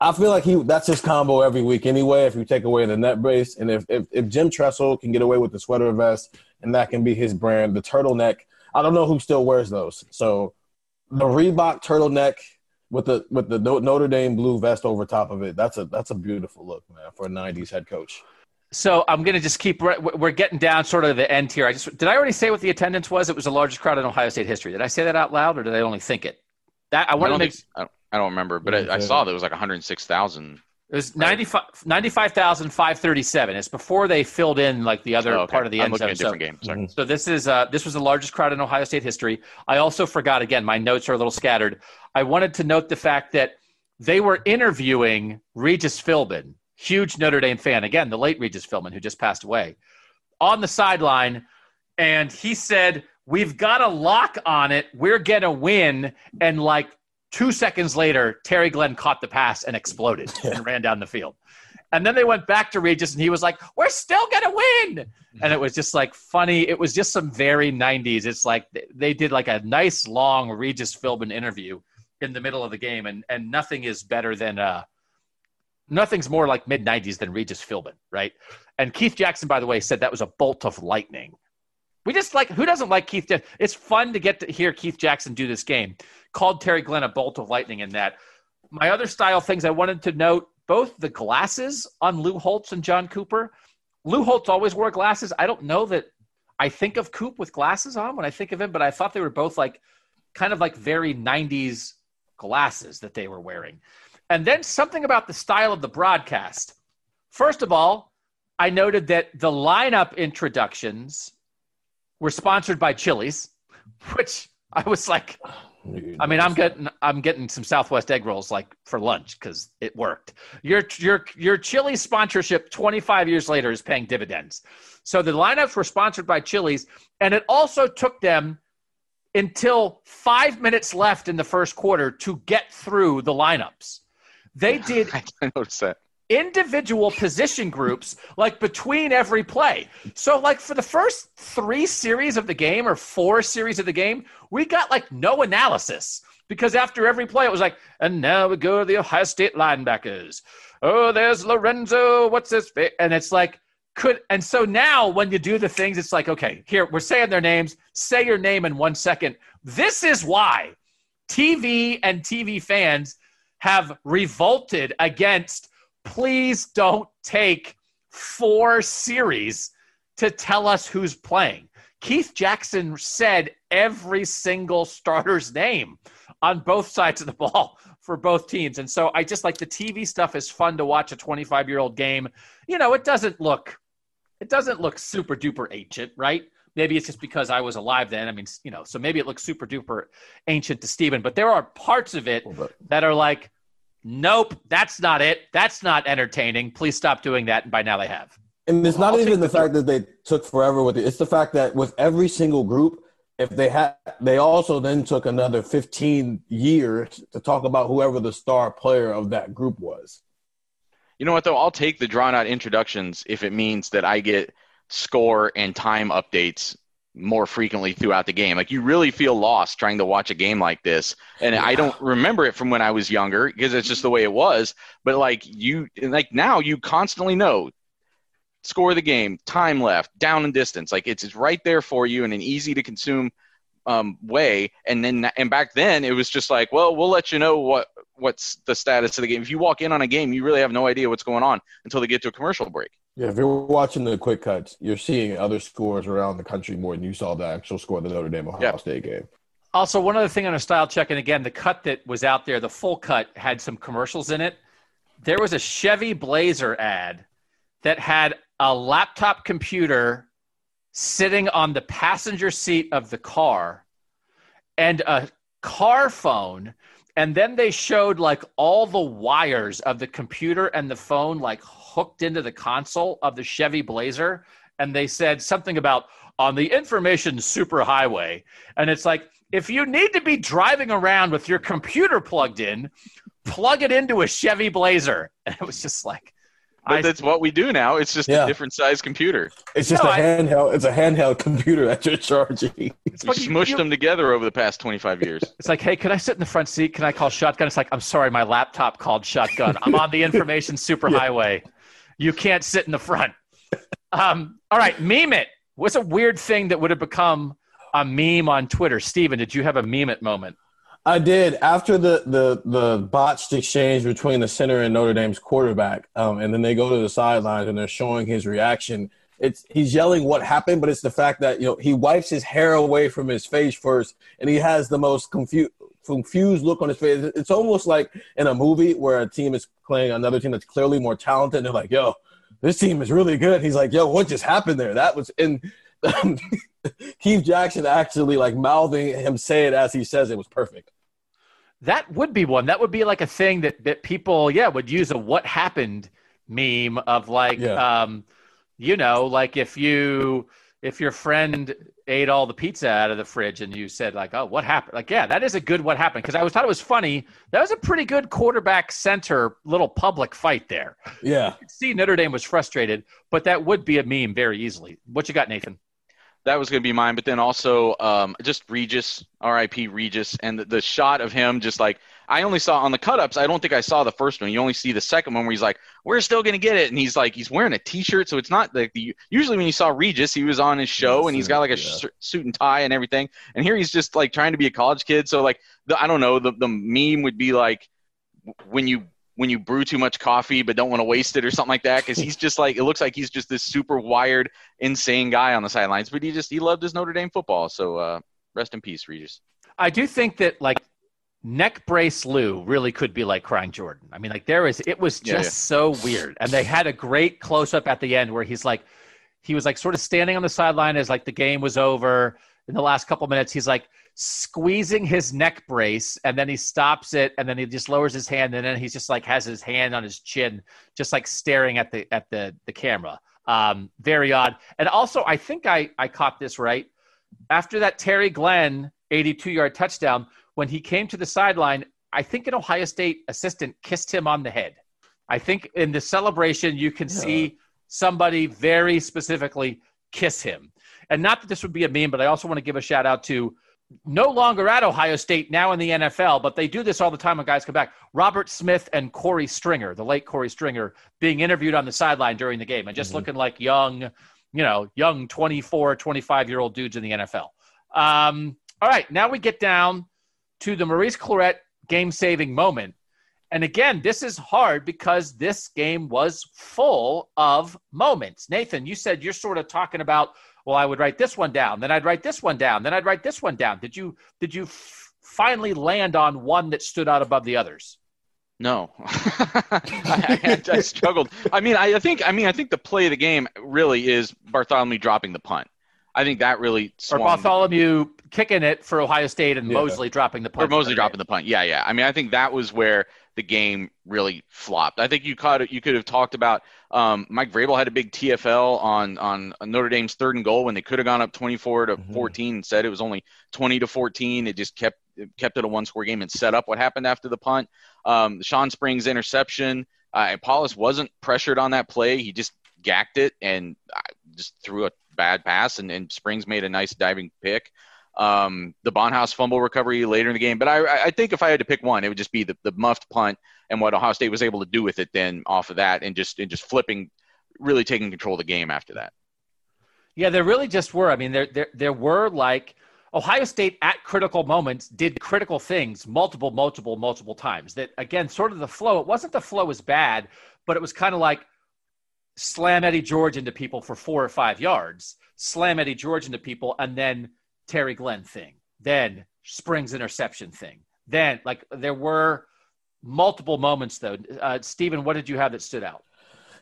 I feel like he that's his combo every week anyway. If you take away the neck brace, and if, if if Jim Tressel can get away with the sweater vest, and that can be his brand, the turtleneck. I don't know who still wears those. So the Reebok turtleneck with the with the Notre Dame blue vest over top of it. That's a that's a beautiful look, man, for a '90s head coach. So I'm going to just keep. We're getting down sort of the end here. I just did I already say what the attendance was? It was the largest crowd in Ohio State history. Did I say that out loud, or did I only think it? That I want to make. Think, I, don't, I don't remember, but I, I saw that it was like 106,000. It was 95,537. it's before they filled in like the other oh, okay. part of the end I'm zone. At different so, game. Sorry. So this is uh, this was the largest crowd in Ohio State history. I also forgot again. My notes are a little scattered. I wanted to note the fact that they were interviewing Regis Philbin, huge Notre Dame fan. Again, the late Regis Philbin, who just passed away, on the sideline, and he said, "We've got a lock on it. We're gonna win." And like Two seconds later, Terry Glenn caught the pass and exploded yeah. and ran down the field. And then they went back to Regis and he was like, We're still going to win. And it was just like funny. It was just some very 90s. It's like they did like a nice long Regis Philbin interview in the middle of the game. And, and nothing is better than, uh, nothing's more like mid 90s than Regis Philbin, right? And Keith Jackson, by the way, said that was a bolt of lightning. We just like, who doesn't like Keith? It's fun to get to hear Keith Jackson do this game called Terry Glenn a bolt of lightning in that. My other style things I wanted to note both the glasses on Lou Holtz and John Cooper. Lou Holtz always wore glasses. I don't know that I think of Coop with glasses on when I think of him, but I thought they were both like kind of like very 90s glasses that they were wearing. And then something about the style of the broadcast. First of all, I noted that the lineup introductions were sponsored by Chili's, which I was like, I mean, I'm getting I'm getting some Southwest egg rolls like for lunch because it worked. Your your your Chili sponsorship 25 years later is paying dividends. So the lineups were sponsored by Chili's, and it also took them until five minutes left in the first quarter to get through the lineups. They did. I noticed that individual position groups like between every play. So like for the first 3 series of the game or 4 series of the game, we got like no analysis because after every play it was like and now we go to the Ohio State linebackers. Oh, there's Lorenzo, what's this and it's like could and so now when you do the things it's like okay, here we're saying their names, say your name in 1 second. This is why TV and TV fans have revolted against please don't take four series to tell us who's playing. Keith Jackson said every single starter's name on both sides of the ball for both teams. And so I just like the TV stuff is fun to watch a 25 year old game. You know, it doesn't look, it doesn't look super duper ancient, right? Maybe it's just because I was alive then. I mean, you know, so maybe it looks super duper ancient to Steven, but there are parts of it that are like, Nope, that's not it. That's not entertaining. Please stop doing that. And by now they have. And it's not I'll even the the- fact that they took forever with it. It's the fact that with every single group, if they had, they also then took another 15 years to talk about whoever the star player of that group was. You know what though? I'll take the drawn out introductions if it means that I get score and time updates more frequently throughout the game. Like you really feel lost trying to watch a game like this. And I don't remember it from when I was younger because it's just the way it was. But like you like now you constantly know score of the game, time left, down and distance. Like it's, it's right there for you in an easy to consume um, way. And then and back then it was just like, well, we'll let you know what what's the status of the game. If you walk in on a game, you really have no idea what's going on until they get to a commercial break. Yeah, if you're watching the quick cuts, you're seeing other scores around the country more than you saw the actual score of the Notre Dame Ohio Yeah. State game. Also, one other thing on a style check, and again, the cut that was out there, the full cut had some commercials in it. There was a Chevy Blazer ad that had a laptop computer sitting on the passenger seat of the car and a car phone. And then they showed like all the wires of the computer and the phone like hooked into the console of the Chevy Blazer. And they said something about on the information superhighway. And it's like, if you need to be driving around with your computer plugged in, plug it into a Chevy Blazer. And it was just like, But I- that's what we do now. It's just Yeah. a different size computer. It's just No, a I- handheld. It's a handheld computer that you're charging. it's, We like smushed you- them together over the past 25 years. it's like, hey, can I sit in the front seat? Can I call shotgun? It's like, I'm sorry, my laptop called shotgun. I'm on the information superhighway. You can't sit in the front. Um, all right, meme it. What's a weird thing that would have become a meme on Twitter? Steven, did you have a meme it moment? I did after the the the botched exchange between the center and Notre Dame's quarterback, um, and then they go to the sidelines and they're showing his reaction. It's he's yelling what happened, but it's the fact that you know he wipes his hair away from his face first, and he has the most confused confused look on his face. It's almost like in a movie where a team is playing another team that's clearly more talented, and they're like, "Yo, this team is really good." He's like, "Yo, what just happened there?" That was in. Keith Jackson actually like mouthing him say it as he says it was perfect. That would be one. That would be like a thing that that people, yeah, would use a "what happened" meme of like, Yeah. um, you know, like if you if your friend ate all the pizza out of the fridge and you said like, "Oh, what happened?" Like, yeah, that is a good "what happened" because I was thought it was funny. That was a pretty good quarterback center little public fight there. Yeah. See Notre Dame was frustrated, but that would be a meme very easily. What you got, Nathan? That was going to be mine, but then also um, just Regis, R.I.P. Regis, and the, the shot of him just like I only saw on the cut-ups. I don't think I saw the first one. You only see the second one where he's like, "We're still going to get it," and he's like, he's wearing a T-shirt, so it's not like the usually when you saw Regis, he was on his show Yeah, and he's got like a yeah. sh- suit and tie and everything, and here he's just like trying to be a college kid. So like the, I don't know, the the meme would be like when you when you brew too much coffee but don't want to waste it or something like that because he's just like it looks like he's just this super wired insane guy on the sidelines but he just he loved his notre dame football so uh rest in peace regis I do think that like neck brace Lou really could be like crying Jordan. I mean, like there is it was just Yeah, yeah. so weird. And they had a great close up at the end where he's like he was like sort of standing on the sideline as like the game was over in the last couple minutes. He's like squeezing his neck brace and then he stops it and then he just lowers his hand and then he's just like has his hand on his chin, just like staring at the at the the camera. Um, very odd. And also I think I I caught this right after that Terry Glenn 82 yard touchdown, when he came to the sideline, I think an Ohio State assistant kissed him on the head. I think in the celebration, you can see somebody very specifically kiss him. And not that this would be a meme, but I also want to give a shout out to no longer at Ohio State, now in the NFL, but they do this all the time when guys come back. Robert Smith and Korey Stringer, the late Korey Stringer, being interviewed on the sideline during the game and just Mhm. looking like young, you know, young 24, 25 year old dudes in the NFL. Um, all right, now we get down to the Maurice Clarett game saving moment. And again, this is hard because this game was full of moments. Nathan, you said you're sort of talking about, well, I would write this one down, then I'd write this one down, then I'd write this one down. Did you did you f- finally land on one that stood out above the others? no I, I, I struggled i mean I, I think i mean i think the play of the game really is bartholomew dropping the punt i think that really Or swung Bartholomew kicking it for Ohio State and Yeah. Mosley dropping the punt. or. Mosley dropping the punt. Yeah, yeah. I mean, I think that was where the game really flopped. I think you caught it. You could have talked about um, Mike Vrabel had a big TFL on on Notre Dame's third and goal when they could have gone up 24 to mm-hmm. 14. Instead, it was only 20 to 14. It just kept kept it a one score game and set up what happened after the punt. Um, Shawn Springs interception. Uh, Powlus wasn't pressured on that play. He just gacked it and uh, just threw a bad pass, and, and Springs made a nice diving pick um, the Bondhouse fumble recovery later in the game. But I, I think if I had to pick one, it would just be the, the muffed punt and what Ohio State was able to do with it then off of that and just and just flipping, really taking control of the game after that. Yeah, there really just were. I mean, there there there were like Ohio State at critical moments did critical things multiple, multiple, multiple times. That again, sort of the flow. It wasn't the flow was bad, but it was kind of like slam Eddie George into people for four or five yards, slam Eddie George into people, and then Terry Glenn thing, then Springs interception thing. Then, like, there were multiple moments, though. Uh, Stephen, what did you have that stood out?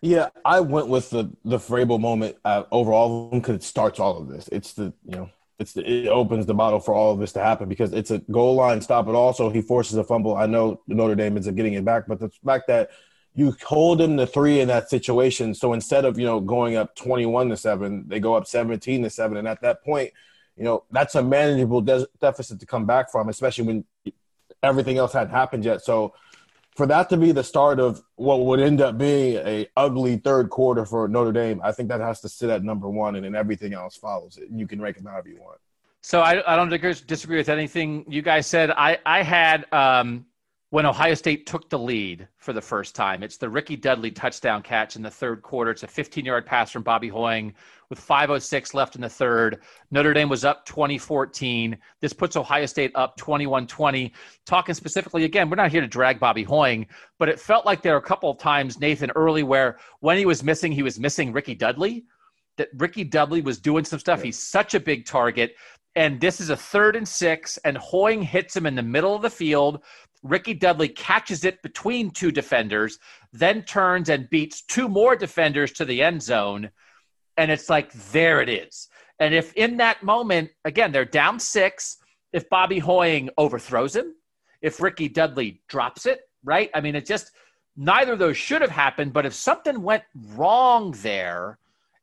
Yeah, I went with the the Vrabel moment uh, over all of them because it starts all of this. It's the you know it's the, it opens the bottle for all of this to happen because it's a goal line stop. But also he forces a fumble. I know Notre Dame isn't getting it back, but the fact that you hold them to three in that situation. So instead of you know going up twenty one to seven, they go up seventeen to seven, and at that point you know that's a manageable de- deficit to come back from, especially when everything else hadn't happened yet. So for that to be the start of what would end up being a ugly third quarter for Notre Dame, I think that has to sit at number one, and then everything else follows it. And you can rank them however you want. So I, I don't disagree with anything you guys said. I I had um, when Ohio State took the lead for the first time. It's the Rickey Dudley touchdown catch in the third quarter. It's a 15 yard pass from Bobby Hoying with 5.06 left in the third. Notre Dame was up 2014. This puts Ohio State up 21 20. Talking specifically, again, we're not here to drag Bobby Hoying, but it felt like there were a couple of times, Nathan, early where when he was missing, he was missing Rickey Dudley. That Rickey Dudley was doing some stuff. He's such a big target and this is a third and six, and Hoying hits him in the middle of the field. Rickey Dudley catches it between two defenders, then turns and beats two more defenders to the end zone. And it's like, there it is. And if in that moment, again, they're down six, if Bobby Hoying overthrows him, if Rickey Dudley drops it, right? I mean, it just, neither of those should have happened. But if something went wrong there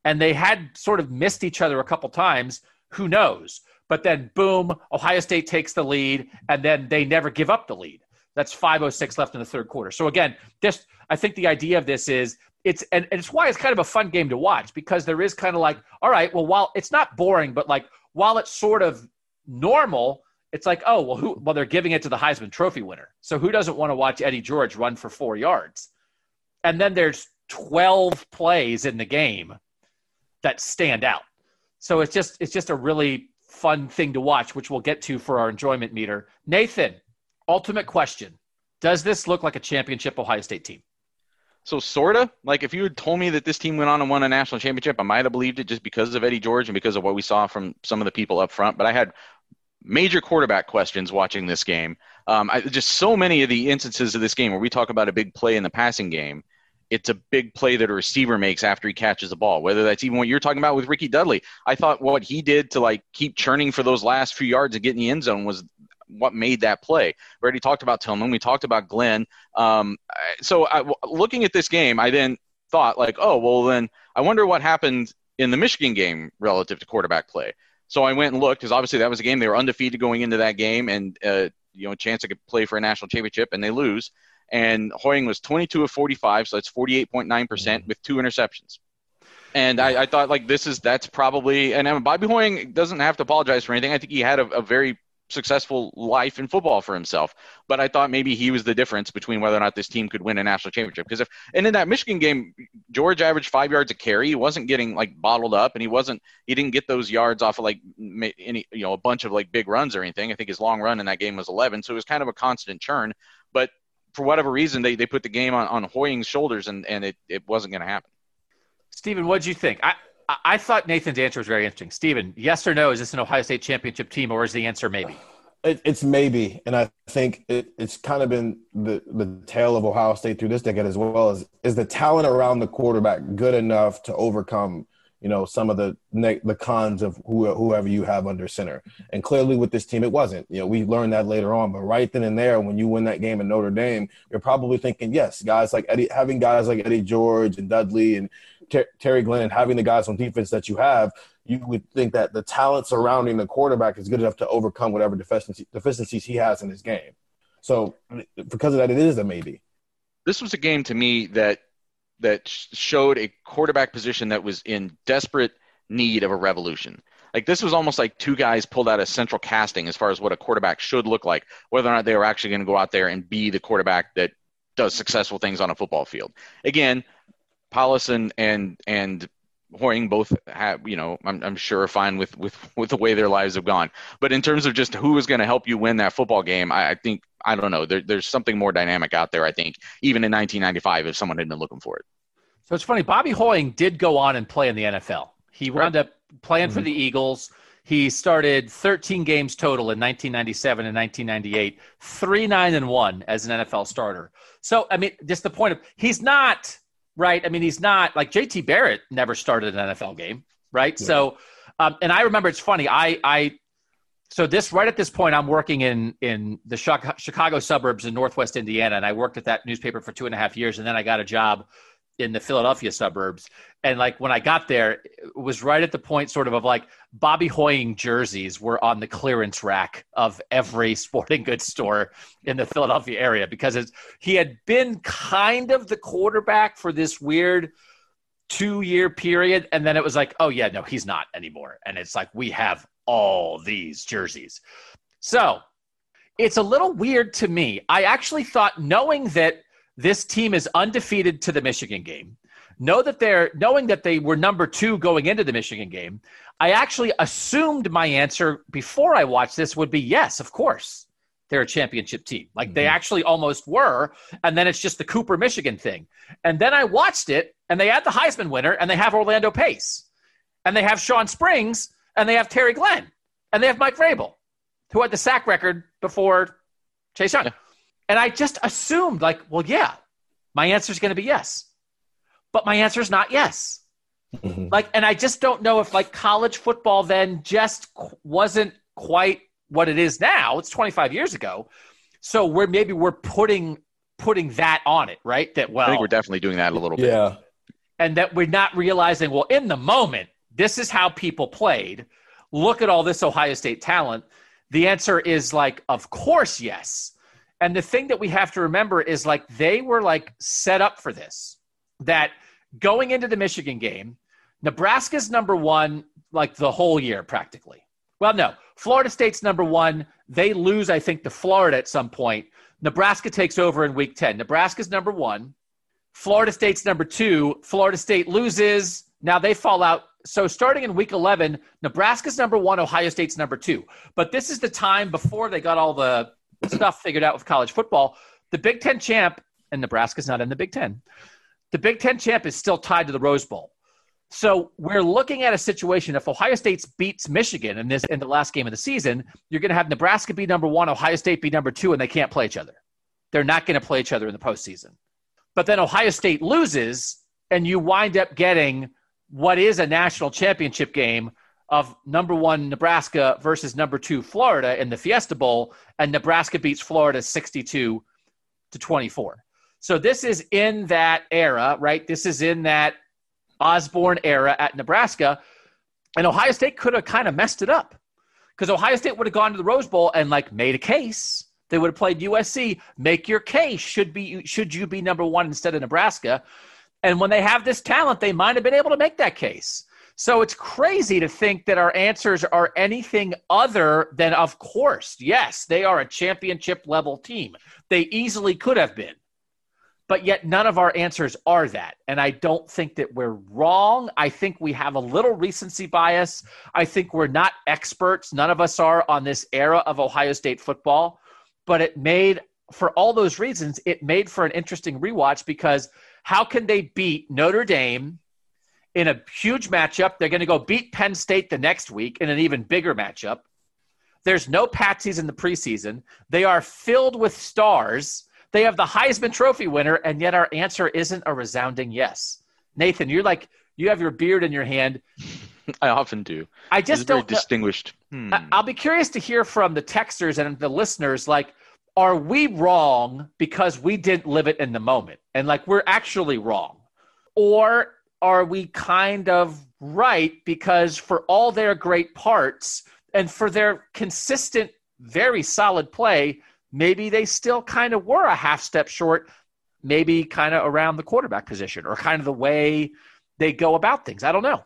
and they had sort of missed each other a couple times, who knows? But then, boom, Ohio State takes the lead, and then they never give up the lead. That's 506 left in the third quarter. So again, just I think the idea of this is it's and, and it's why it's kind of a fun game to watch because there is kind of like, all right, well, while it's not boring, but like while it's sort of normal, it's like, oh, well, who well, they're giving it to the Heisman Trophy winner. So who doesn't want to watch Eddie George run for four yards? And then there's 12 plays in the game that stand out. So it's just it's just a really fun thing to watch, which we'll get to for our enjoyment meter. Nathan, ultimate question Does this look like a championship Ohio State team? So sorta. Like if you had told me that this team went on and won a national championship, I might have believed it just because of Eddie George and because of what we saw from some of the people up front. But I had major quarterback questions watching this game. Um, I, just so many of the instances of this game where we talk about a big play in the passing game. It's a big play that a receiver makes after he catches the ball. Whether that's even what you're talking about with Rickey Dudley, I thought what he did to like keep churning for those last few yards and get in the end zone was what made that play. We already talked about Tillman. We talked about Glenn. Um, so I, looking at this game, I then thought like, oh, well then I wonder what happened in the Michigan game relative to quarterback play. So I went and looked because obviously that was a game they were undefeated going into that game, and uh, you know, a chance to play for a national championship, and they lose. And Hoying was 22 of 45, so that's 48.9 percent mm-hmm. with two interceptions. And I, I, thought like this is that's probably and Bobby Hoying doesn't have to apologize for anything. I think he had a, a very successful life in football for himself. But I thought maybe he was the difference between whether or not this team could win a national championship. Because if and in that Michigan game, George averaged five yards a carry. He wasn't getting like bottled up, and he wasn't he didn't get those yards off of like any you know a bunch of like big runs or anything. I think his long run in that game was 11, so it was kind of a constant churn. But for whatever reason, they they put the game on on Hoying's shoulders, and and it it wasn't going to happen. Stephen, what did you think? I, I thought Nathan's answer was very interesting. Stephen, yes or no? Is this an Ohio State championship team, or is the answer maybe? It, it's maybe, and I think it, it's kind of been the the tale of Ohio State through this decade as well. As is the talent around the quarterback good enough to overcome you know some of the the cons of who, whoever you have under center. And clearly with this team, it wasn't. You know, we learned that later on. But right then and there, when you win that game in Notre Dame, you're probably thinking, yes, guys like Eddie, having guys like Eddie George and Dudley and Ter- Terry Glenn, having the guys on defense that you have, you would think that the talent surrounding the quarterback is good enough to overcome whatever deficiency, deficiencies he has in his game. So because of that, it is a maybe. This was a game to me that that showed a quarterback position that was in desperate need of a revolution. Like this was almost like two guys pulled out a central casting as far as what a quarterback should look like, whether or not they were actually going to go out there and be the quarterback that does successful things on a football field. Again, Powlus and and Hoying both have, you know, I'm, I'm sure are fine with, with, with the way their lives have gone. But in terms of just who is going to help you win that football game, I, I think, I don't know, there, there's something more dynamic out there, I think, even in 1995 if someone had been looking for it. So it's funny, Bobby Hoying did go on and play in the NFL. He wound right. up playing mm-hmm. for the Eagles. He started 13 games total in 1997 and 1998, 3 9 and 1 as an NFL starter. So, I mean, just the point of he's not right? I mean, he's not like JT Barrett never started an NFL game, right? Yeah. So, um, and I remember it's funny. I, I, so this right at this point, I'm working in in the Chicago suburbs in Northwest Indiana, and I worked at that newspaper for two and a half years, and then I got a job in the Philadelphia suburbs. And like when I got there, it was right at the point sort of of like Bobby Hoying jerseys were on the clearance rack of every sporting goods store in the Philadelphia area because he had been kind of the quarterback for this weird two year period. And then it was like, oh, yeah, no, he's not anymore. And it's like, we have all these jerseys. So it's a little weird to me. I actually thought, knowing that this team is undefeated to the Michigan game. Know that they're knowing that they were number two going into the Michigan game. I actually assumed my answer before I watched this would be yes, of course. They're a championship team. Like mm-hmm. they actually almost were. And then it's just the Cooper, Michigan thing. And then I watched it and they had the Heisman winner and they have Orlando Pace and they have Shawn Springs and they have Terry Glenn and they have Mike Vrabel, who had the sack record before Chase Young. Yeah. And I just assumed, like, well, yeah, my answer is going to be yes. But my answer is not yes. Mm-hmm. Like, and I just don't know if, like, college football then just wasn't quite what it is now. It's 25 years ago. So we're maybe we're putting putting that on it, right? That well, I think we're definitely doing that a little bit. Yeah. And that we're not realizing, well, in the moment, this is how people played. Look at all this Ohio State talent. The answer is like, of course, yes. And the thing that we have to remember is like they were like set up for this. That going into the Michigan game, Nebraska's number one like the whole year practically. Well, no, Florida State's number one. They lose, I think, to Florida at some point. Nebraska takes over in week 10. Nebraska's number one. Florida State's number two. Florida State loses. Now they fall out. So starting in week 11, Nebraska's number one, Ohio State's number two. But this is the time before they got all the stuff figured out with college football. The Big Ten champ, and Nebraska's not in the Big Ten, the Big Ten champ is still tied to the Rose Bowl. So we're looking at a situation. If Ohio State beats Michigan in this in the last game of the season, you're going to have Nebraska be number one, Ohio State be number two, and they can't play each other. They're not going to play each other in the postseason. But then Ohio State loses, and you wind up getting what is a national championship game of number one Nebraska versus number two Florida in the Fiesta Bowl, and Nebraska beats Florida 62 to 24. So this is in that era, right? This is in that Osborne era at Nebraska. And Ohio State could have kind of messed it up because Ohio State would have gone to the Rose Bowl and like made a case. They would have played USC. Make your case. Should be should you be number one instead of Nebraska? And when they have this talent, they might have been able to make that case. So it's crazy to think that our answers are anything other than, of course, yes, they are a championship level team. They easily could have been. But yet, none of our answers are that. And I don't think that we're wrong. I think we have a little recency bias. I think we're not experts. None of us are on this era of Ohio State football. But it made, for all those reasons, it made for an interesting rewatch because how can they beat Notre Dame? In a huge matchup. They're going to go beat Penn State the next week in an even bigger matchup. There's no patsies in the preseason. They are filled with stars. They have the Heisman Trophy winner, and yet our answer isn't a resounding yes. Nathan, you're like You have your beard in your hand. I often do. I just very don't. know- distinguished. Hmm. I'll be curious to hear from the texters and the listeners. Like, are we wrong because we didn't live it in the moment, and like we're actually wrong, or are we kind of right because for all their great parts and for their consistent, very solid play, maybe they still kind of were a half step short, maybe kind of around the quarterback position or kind of the way they go about things. I don't know.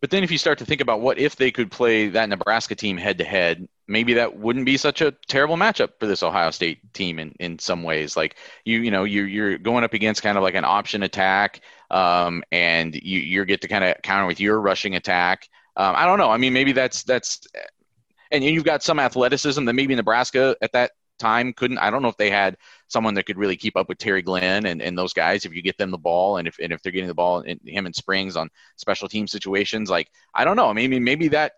But then if you start to think about what if they could play that Nebraska team head to head, maybe that wouldn't be such a terrible matchup for this Ohio State team in, in some ways. Like you you know you're you're going up against kind of like an option attack, um, and you you get to kind of counter with your rushing attack. Um, I don't know. I mean, maybe that's that's, and you've got some athleticism that maybe Nebraska at that time couldn't. I don't know if they had someone that could really keep up with Terry Glenn and, and those guys if you get them the ball and if and if they're getting the ball in him and Springs on special team situations. Like I don't know. Maybe maybe that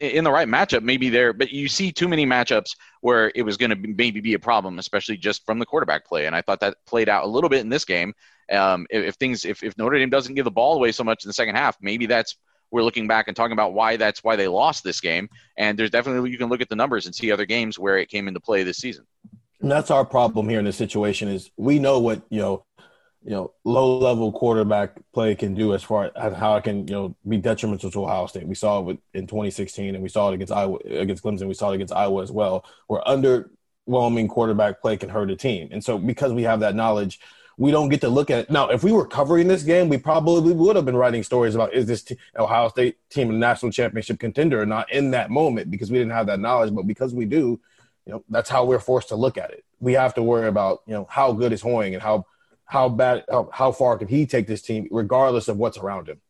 in the right matchup, maybe there. But you see too many matchups where it was going to maybe be a problem, especially just from the quarterback play. And I thought that played out a little bit in this game. Um, if, if things if, if Notre Dame doesn't give the ball away so much in the second half, maybe that's we're looking back and talking about why that's why they lost this game. And there's definitely you can look at the numbers and see other games where it came into play this season. And that's our problem here in this situation is we know what you know you know low level quarterback play can do as far as how it can you know be detrimental to Ohio State. We saw it in 2016 and we saw it against Iowa against Clemson. We saw it against Iowa as well, where underwhelming quarterback play can hurt a team. And so because we have that knowledge, we don't get to look at it. Now, if we were covering this game, we probably would have been writing stories about is this t- Ohio State team a national championship contender or not in that moment because we didn't have that knowledge. But because we do, you know, that's how we're forced to look at it. We have to worry about, you know, how good is Hoying and how how bad how, how far can he take this team regardless of what's around him.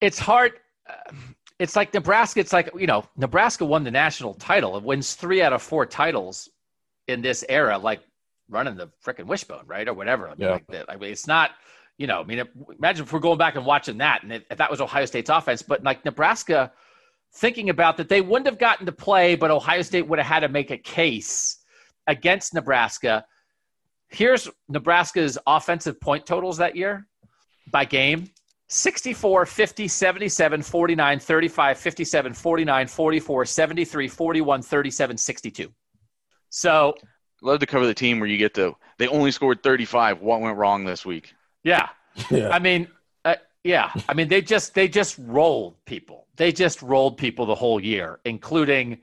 it's hard. uh, It's like Nebraska. It's like you know, Nebraska won the national title. It wins three out of four titles in this era, like running the freaking wishbone, right, or whatever. I mean, Yeah. like that. I mean, it's not. You know, I mean, imagine if we're going back and watching that, and if, if that was Ohio State's offense, but like Nebraska, thinking about that, they wouldn't have gotten to play, but Ohio State would have had to make a case against Nebraska. Here's Nebraska's offensive point totals that year by game 64, 50, 77, 49, 35, 57, 49, 44, 73, 41, 37, 62. So, Love to cover the team where you get to they only scored 35. What went wrong this week? yeah. Yeah. I mean, yeah. I mean, they just they just rolled people. They just rolled people the whole year, including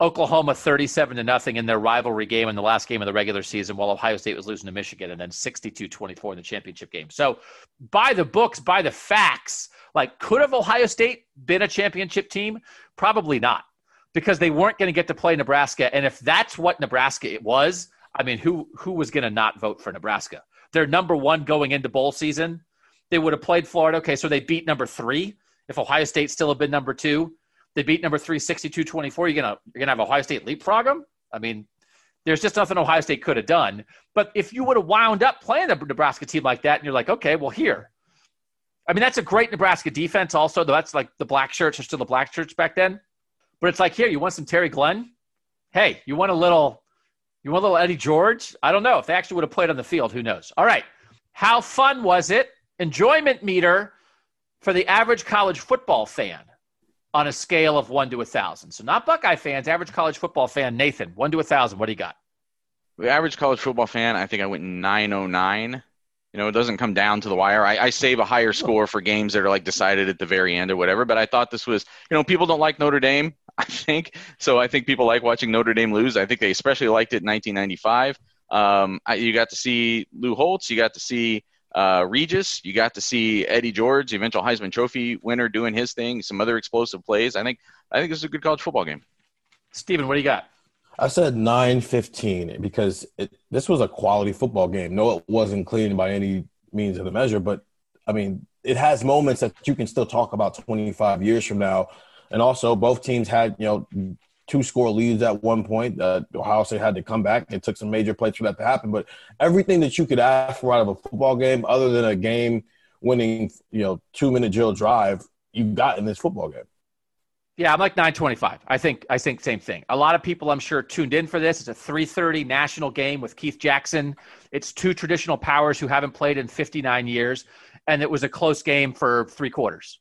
Oklahoma 37 to nothing in their rivalry game in the last game of the regular season while Ohio State was losing to Michigan and then 62-24 in the championship game. So, by the books, by the facts, like could have Ohio State been a championship team? Probably not. Because they weren't going to get to play Nebraska and if that's what Nebraska it was, I mean, who who was going to not vote for Nebraska? They're number 1 going into bowl season. They would have played Florida. Okay, so they beat number 3. If Ohio State still had been number 2, they beat number three, 62 24. You're going you're gonna have Ohio State leapfrog them? I mean, there's just nothing Ohio State could have done. But if you would have wound up playing a Nebraska team like that and you're like, okay, well, here. I mean, that's a great Nebraska defense, also, though that's like the black shirts are still the black shirts back then. But it's like, here, you want some Terry Glenn? Hey, you want a little. You want a little Eddie George? I don't know. If they actually would have played on the field, who knows? All right. How fun was it? Enjoyment meter for the average college football fan on a scale of one to a thousand. So not Buckeye fans, average college football fan. Nathan, one to a thousand. What do you got? The average college football fan, I think I went 909. You know, it doesn't come down to the wire. I, I save a higher score for games that are like decided at the very end or whatever. But I thought this was, you know, people don't like Notre Dame. I think so. I think people like watching Notre Dame lose. I think they especially liked it in 1995. Um, I, you got to see Lou Holtz. You got to see uh, Regis. You got to see Eddie George, the eventual Heisman Trophy winner, doing his thing. Some other explosive plays. I think. I think this is a good college football game. Steven, what do you got? I said 9-15 because it, this was a quality football game. No, it wasn't clean by any means of the measure, but I mean, it has moments that you can still talk about 25 years from now. And also, both teams had you know two score leads at one point. Uh, Ohio State had to come back. It took some major plays for that to happen. But everything that you could ask for out of a football game, other than a game winning, you know, two minute drill drive, you got in this football game. Yeah, I'm like 925. I think I think same thing. A lot of people I'm sure tuned in for this. It's a 3:30 national game with Keith Jackson. It's two traditional powers who haven't played in 59 years. and it was a close game for three quarters.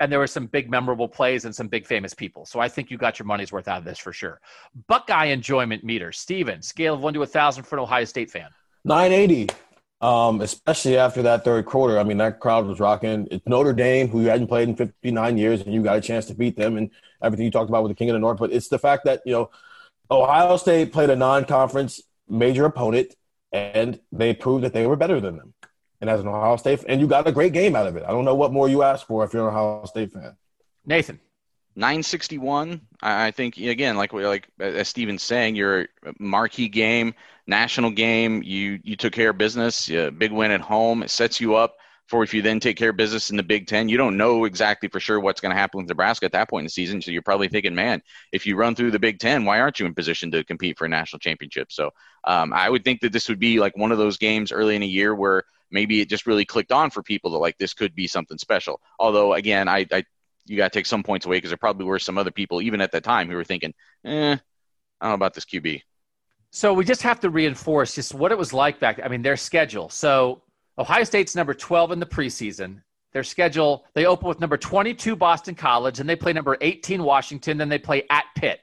And there were some big memorable plays and some big famous people. So I think you got your money's worth out of this for sure. Buckeye enjoyment meter. Steven, scale of one to a thousand for an Ohio State fan. 980. Um, especially after that third quarter. I mean, that crowd was rocking. It's Notre Dame, who you hadn't played in 59 years, and you got a chance to beat them and everything you talked about with the King of the North. But it's the fact that, you know, Ohio State played a non conference major opponent, and they proved that they were better than them. And as an Ohio State, and you got a great game out of it. I don't know what more you ask for if you're an Ohio State fan. Nathan. 961. I think again, like like as Steven's saying, you're a marquee game, national game. You you took care of business. big win at home. It sets you up for if you then take care of business in the Big Ten. You don't know exactly for sure what's going to happen with Nebraska at that point in the season. So you're probably thinking, man, if you run through the Big Ten, why aren't you in position to compete for a national championship? So um, I would think that this would be like one of those games early in a year where maybe it just really clicked on for people that like this could be something special. Although again, I, I you got to take some points away because there probably were some other people, even at that time, who were thinking, eh, I don't know about this QB. So we just have to reinforce just what it was like back. I mean, their schedule. So Ohio State's number 12 in the preseason. Their schedule, they open with number 22 Boston College, and they play number 18 Washington, then they play at Pitt.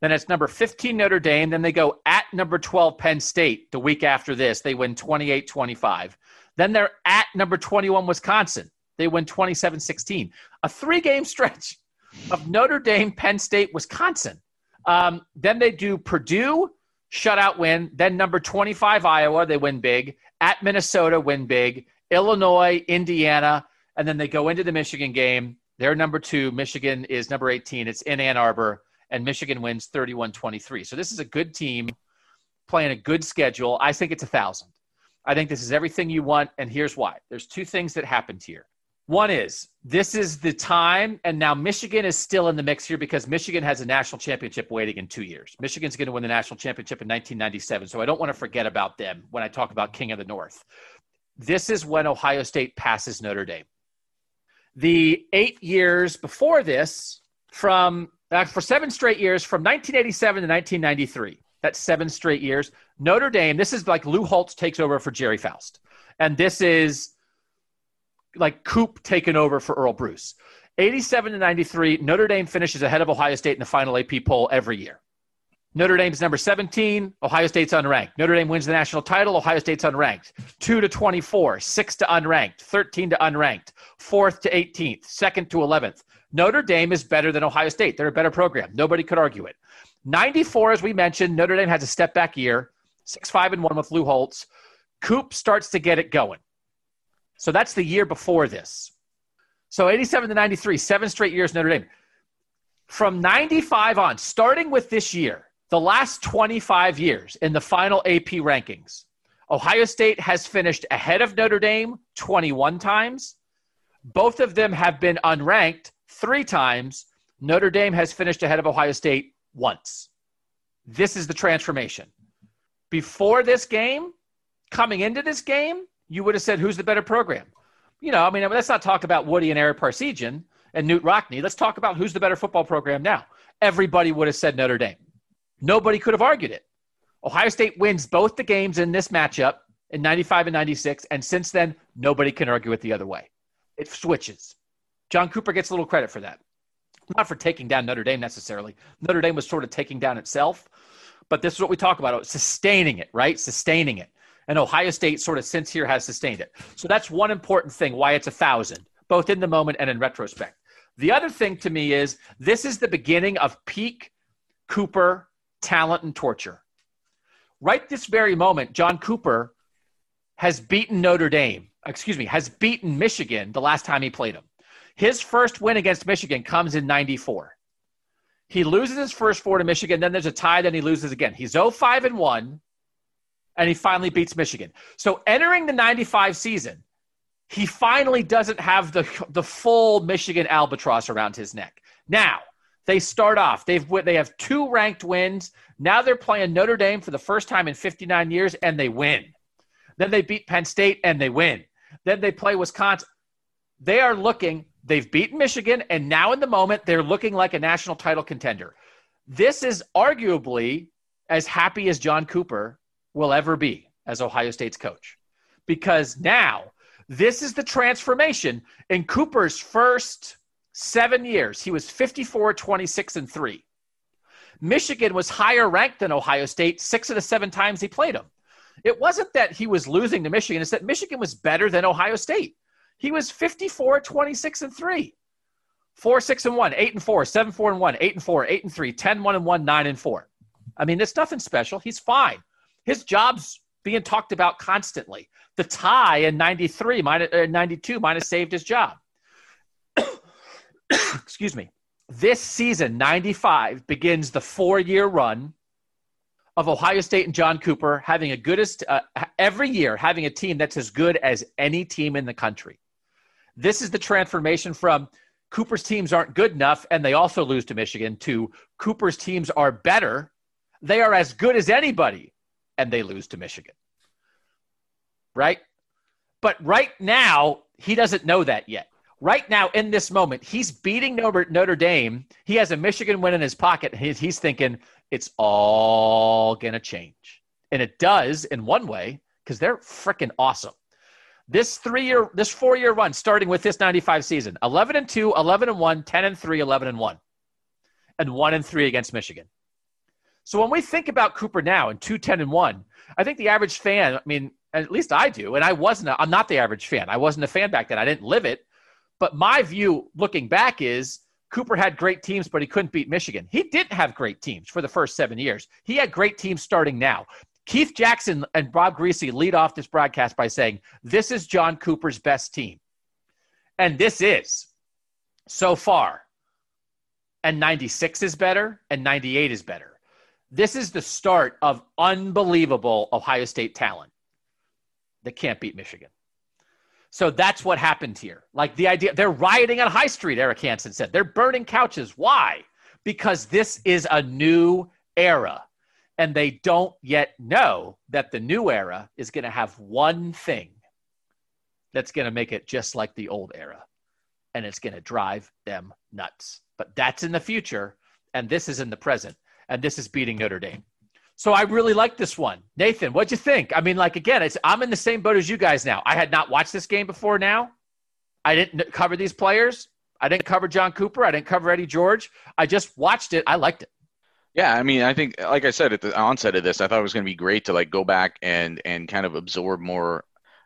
Then it's number 15 Notre Dame, then they go at number 12 Penn State the week after this. They win 28 25. Then they're at number 21 Wisconsin. They win 27 16. A three game stretch of Notre Dame, Penn State, Wisconsin. Um, then they do Purdue, shutout win. Then number 25, Iowa, they win big. At Minnesota, win big. Illinois, Indiana. And then they go into the Michigan game. They're number two. Michigan is number 18. It's in Ann Arbor. And Michigan wins 31 23. So this is a good team playing a good schedule. I think it's a thousand. I think this is everything you want. And here's why there's two things that happened here. One is this is the time, and now Michigan is still in the mix here because Michigan has a national championship waiting in two years. Michigan's going to win the national championship in 1997, so I don't want to forget about them when I talk about King of the North. This is when Ohio State passes Notre Dame. The eight years before this, from Uh, for seven straight years, from 1987 to 1993, that's seven straight years. Notre Dame, this is like Lou Holtz takes over for Gerry Faust. And this is like Coop taking over for Earle Bruce. 87 to 93, Notre Dame finishes ahead of Ohio State in the final AP poll every year. Notre Dame's number 17, Ohio State's unranked. Notre Dame wins the national title, Ohio State's unranked. 2 to 24, 6 to unranked, 13 to unranked, 4th to 18th, 2nd to 11th. Notre Dame is better than Ohio State. They're a better program. Nobody could argue it. 94, as we mentioned, Notre Dame has a step back year, 6 5 and 1 with Lou Holtz. Coop starts to get it going. So that's the year before this. So 87 to 93, seven straight years Notre Dame. From 95 on, starting with this year, the last 25 years in the final AP rankings, Ohio State has finished ahead of Notre Dame 21 times. Both of them have been unranked three times. Notre Dame has finished ahead of Ohio State once. This is the transformation. Before this game, coming into this game, you would have said, who's the better program? You know, I mean, let's not talk about Woody and Ara Parseghian and Knute Rockne. Let's talk about who's the better football program now. Everybody would have said Notre Dame. Nobody could have argued it. Ohio State wins both the games in this matchup in 95 and 96. And since then, nobody can argue it the other way. It switches. John Cooper gets a little credit for that. Not for taking down Notre Dame necessarily. Notre Dame was sort of taking down itself. But this is what we talk about sustaining it, right? Sustaining it. And Ohio State sort of since here has sustained it. So that's one important thing why it's a thousand, both in the moment and in retrospect. The other thing to me is this is the beginning of peak Cooper talent and torture. Right this very moment, John Cooper has beaten Notre Dame, excuse me, has beaten Michigan the last time he played them. His first win against Michigan comes in 94. He loses his first four to Michigan, then there's a tie, then he loses again. He's 0 5 and 1 and he finally beats Michigan. So entering the 95 season, he finally doesn't have the the full Michigan albatross around his neck. Now, they start off. They've they have two ranked wins. Now they're playing Notre Dame for the first time in 59 years and they win. Then they beat Penn State and they win. Then they play Wisconsin. They are looking, they've beaten Michigan and now in the moment they're looking like a national title contender. This is arguably as happy as John Cooper will ever be as Ohio State's coach. Because now This is the transformation in Cooper's first seven years. He was 54, 26, and 3. Michigan was higher ranked than Ohio State six of the seven times he played them. It wasn't that he was losing to Michigan, it's that Michigan was better than Ohio State. He was 54, 26, and 3. 4, 6, and 1, 8 and 4, 7, 4 and 1, 8 and 4, 8 and 3, 10, 1 and 1, 9 and 4. I mean, it's nothing special. He's fine. His job's being talked about constantly. The tie in 93, minus, uh, 92 might have saved his job. Excuse me. This season, 95, begins the four year run of Ohio State and John Cooper having a goodest uh, every year having a team that's as good as any team in the country. This is the transformation from Cooper's teams aren't good enough and they also lose to Michigan to Cooper's teams are better. They are as good as anybody and they lose to Michigan. Right? But right now, he doesn't know that yet. Right now, in this moment, he's beating Notre, Dame. He has a Michigan win in his pocket. He's thinking, it's all going to change. And it does in one way because they're freaking awesome. This three year, this four year run, starting with this 95 season 11 and 2, 11 and 1, 10 and 3, 11 and 1, and 1 and 3 against Michigan. So when we think about Cooper now and 2, 10 and 1, I think the average fan, I mean, at least I do, and I wasn't, i am not the average fan. I wasn't a fan back then. I didn't live it. But my view looking back is Cooper had great teams, but he couldn't beat Michigan. He didn't have great teams for the first seven years. He had great teams starting now. Keith Jackson and Bob Griese lead off this broadcast by saying, This is John Cooper's best team. And this is so far. And 96 is better, and 98 is better. This is the start of unbelievable Ohio State talent that can't beat Michigan. So that's what happened here. Like the idea, they're rioting on High Street, Eric Hansen said. They're burning couches. Why? Because this is a new era. And they don't yet know that the new era is going to have one thing that's going to make it just like the old era. And it's going to drive them nuts. But that's in the future. And this is in the present. And this is beating Notre Dame. So I really like this one. Nathan, what'd you think? I mean, like again, I'm in the same boat as you guys now. I had not watched this game before now. I didn't cover these players. I didn't cover John Cooper. I didn't cover Eddie George. I just watched it. I liked it. Yeah, I mean, I think, like I said at the onset of this, I thought it was going to be great to like go back and and kind of absorb more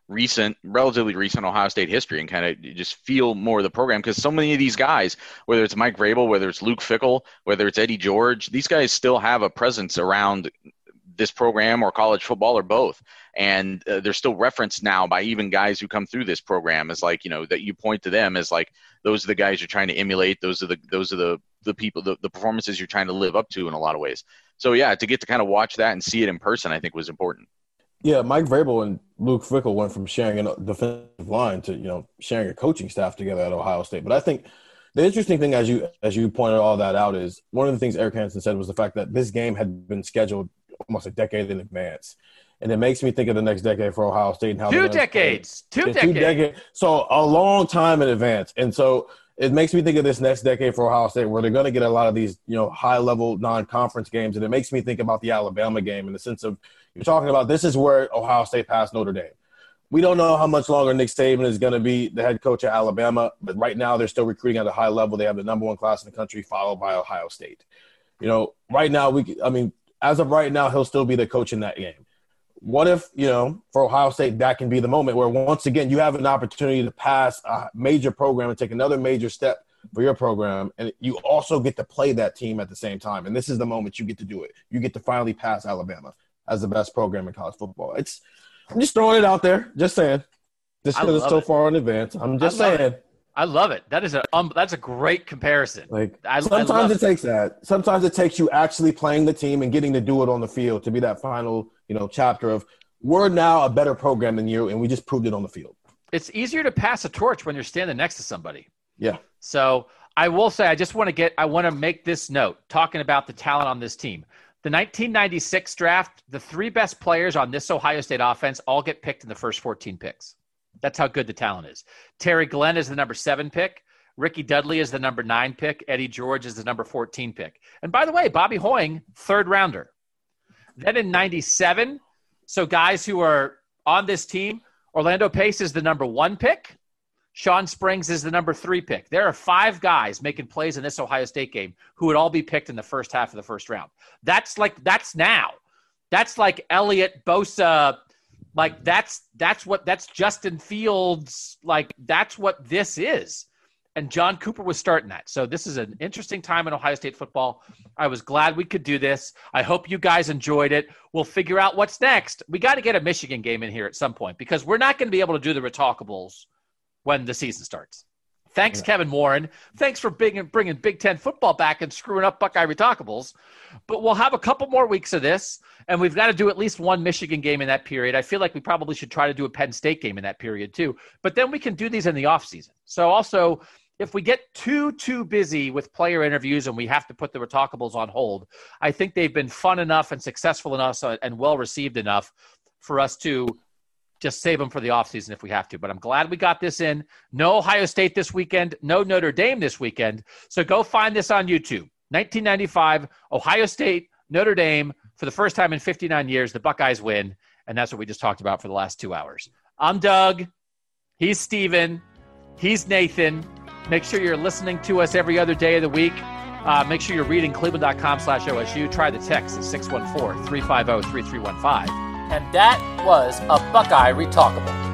recent, relatively recent Ohio State history and kind of just feel more of the program because so many of these guys, whether it's Mike Vrabel, whether it's Luke Fickell, whether it's Eddie George, these guys still have a presence around this program or college football or both. And uh, they're still referenced now by even guys who come through this program as like, you know, that you point to them as like, those are the guys you're trying to emulate. Those are the, those are the, the people, the, the performances you're trying to live up to in a lot of ways. So yeah, to get to kind of watch that and see it in person, I think was important. Yeah, Mike Vrabel and Luke Fickell went from sharing a defensive line to you know sharing a coaching staff together at Ohio State. But I think the interesting thing, as you as you pointed all that out, is one of the things Eric Hansen said was the fact that this game had been scheduled almost a decade in advance, and it makes me think of the next decade for Ohio State and how two decades, two decades, two decades, so a long time in advance, and so it makes me think of this next decade for Ohio State, where they're going to get a lot of these, you know, high level non conference games, and it makes me think about the Alabama game in the sense of you're talking about this is where Ohio State passed Notre Dame. We don't know how much longer Nick Saban is going to be the head coach at Alabama, but right now they're still recruiting at a high level. They have the number one class in the country, followed by Ohio State. You know, right now we, I mean, as of right now, he'll still be the coach in that game. What if, you know, for Ohio State, that can be the moment where once again you have an opportunity to pass a major program and take another major step for your program, and you also get to play that team at the same time. And this is the moment you get to do it. You get to finally pass Alabama as the best program in college football. It's I'm just throwing it out there, just saying. Just because it's so it. far in advance, I'm just saying. It. I love it. That is a um, that's a great comparison. Like I, sometimes I it takes that. Sometimes it takes you actually playing the team and getting to do it on the field to be that final, you know, chapter of we're now a better program than you, and we just proved it on the field. It's easier to pass a torch when you're standing next to somebody. Yeah. So I will say, I just want to get, I want to make this note talking about the talent on this team. The 1996 draft, the three best players on this Ohio State offense all get picked in the first 14 picks. That's how good the talent is. Terry Glenn is the number seven pick. Rickey Dudley is the number nine pick. Eddie George is the number 14 pick. And by the way, Bobby Hoying, third rounder. Then in 97, so guys who are on this team Orlando Pace is the number one pick. Shawn Springs is the number three pick. There are five guys making plays in this Ohio State game who would all be picked in the first half of the first round. That's like that's now. That's like Elliott Bosa. Like that's that's what that's Justin Fields. Like that's what this is. And John Cooper was starting that. So this is an interesting time in Ohio State football. I was glad we could do this. I hope you guys enjoyed it. We'll figure out what's next. We got to get a Michigan game in here at some point because we're not going to be able to do the retalkables when the season starts. Thanks, yeah. Kevin Warren. Thanks for bringing, bringing Big Ten football back and screwing up Buckeye Retalkables. But we'll have a couple more weeks of this, and we've got to do at least one Michigan game in that period. I feel like we probably should try to do a Penn State game in that period too. But then we can do these in the off season. So also, if we get too too busy with player interviews and we have to put the retalkables on hold, I think they've been fun enough and successful enough uh, and well received enough for us to just save them for the offseason if we have to. But I'm glad we got this in. No Ohio State this weekend, no Notre Dame this weekend. So go find this on YouTube. 1995, Ohio State, Notre Dame. For the first time in 59 years, the Buckeyes win. And that's what we just talked about for the last two hours. I'm Doug. He's Steven. He's Nathan. Make sure you're listening to us every other day of the week. Uh, make sure you're reading cleveland.com slash OSU. Try the text at 614 350 3315. And that was a Buckeye Retalkable.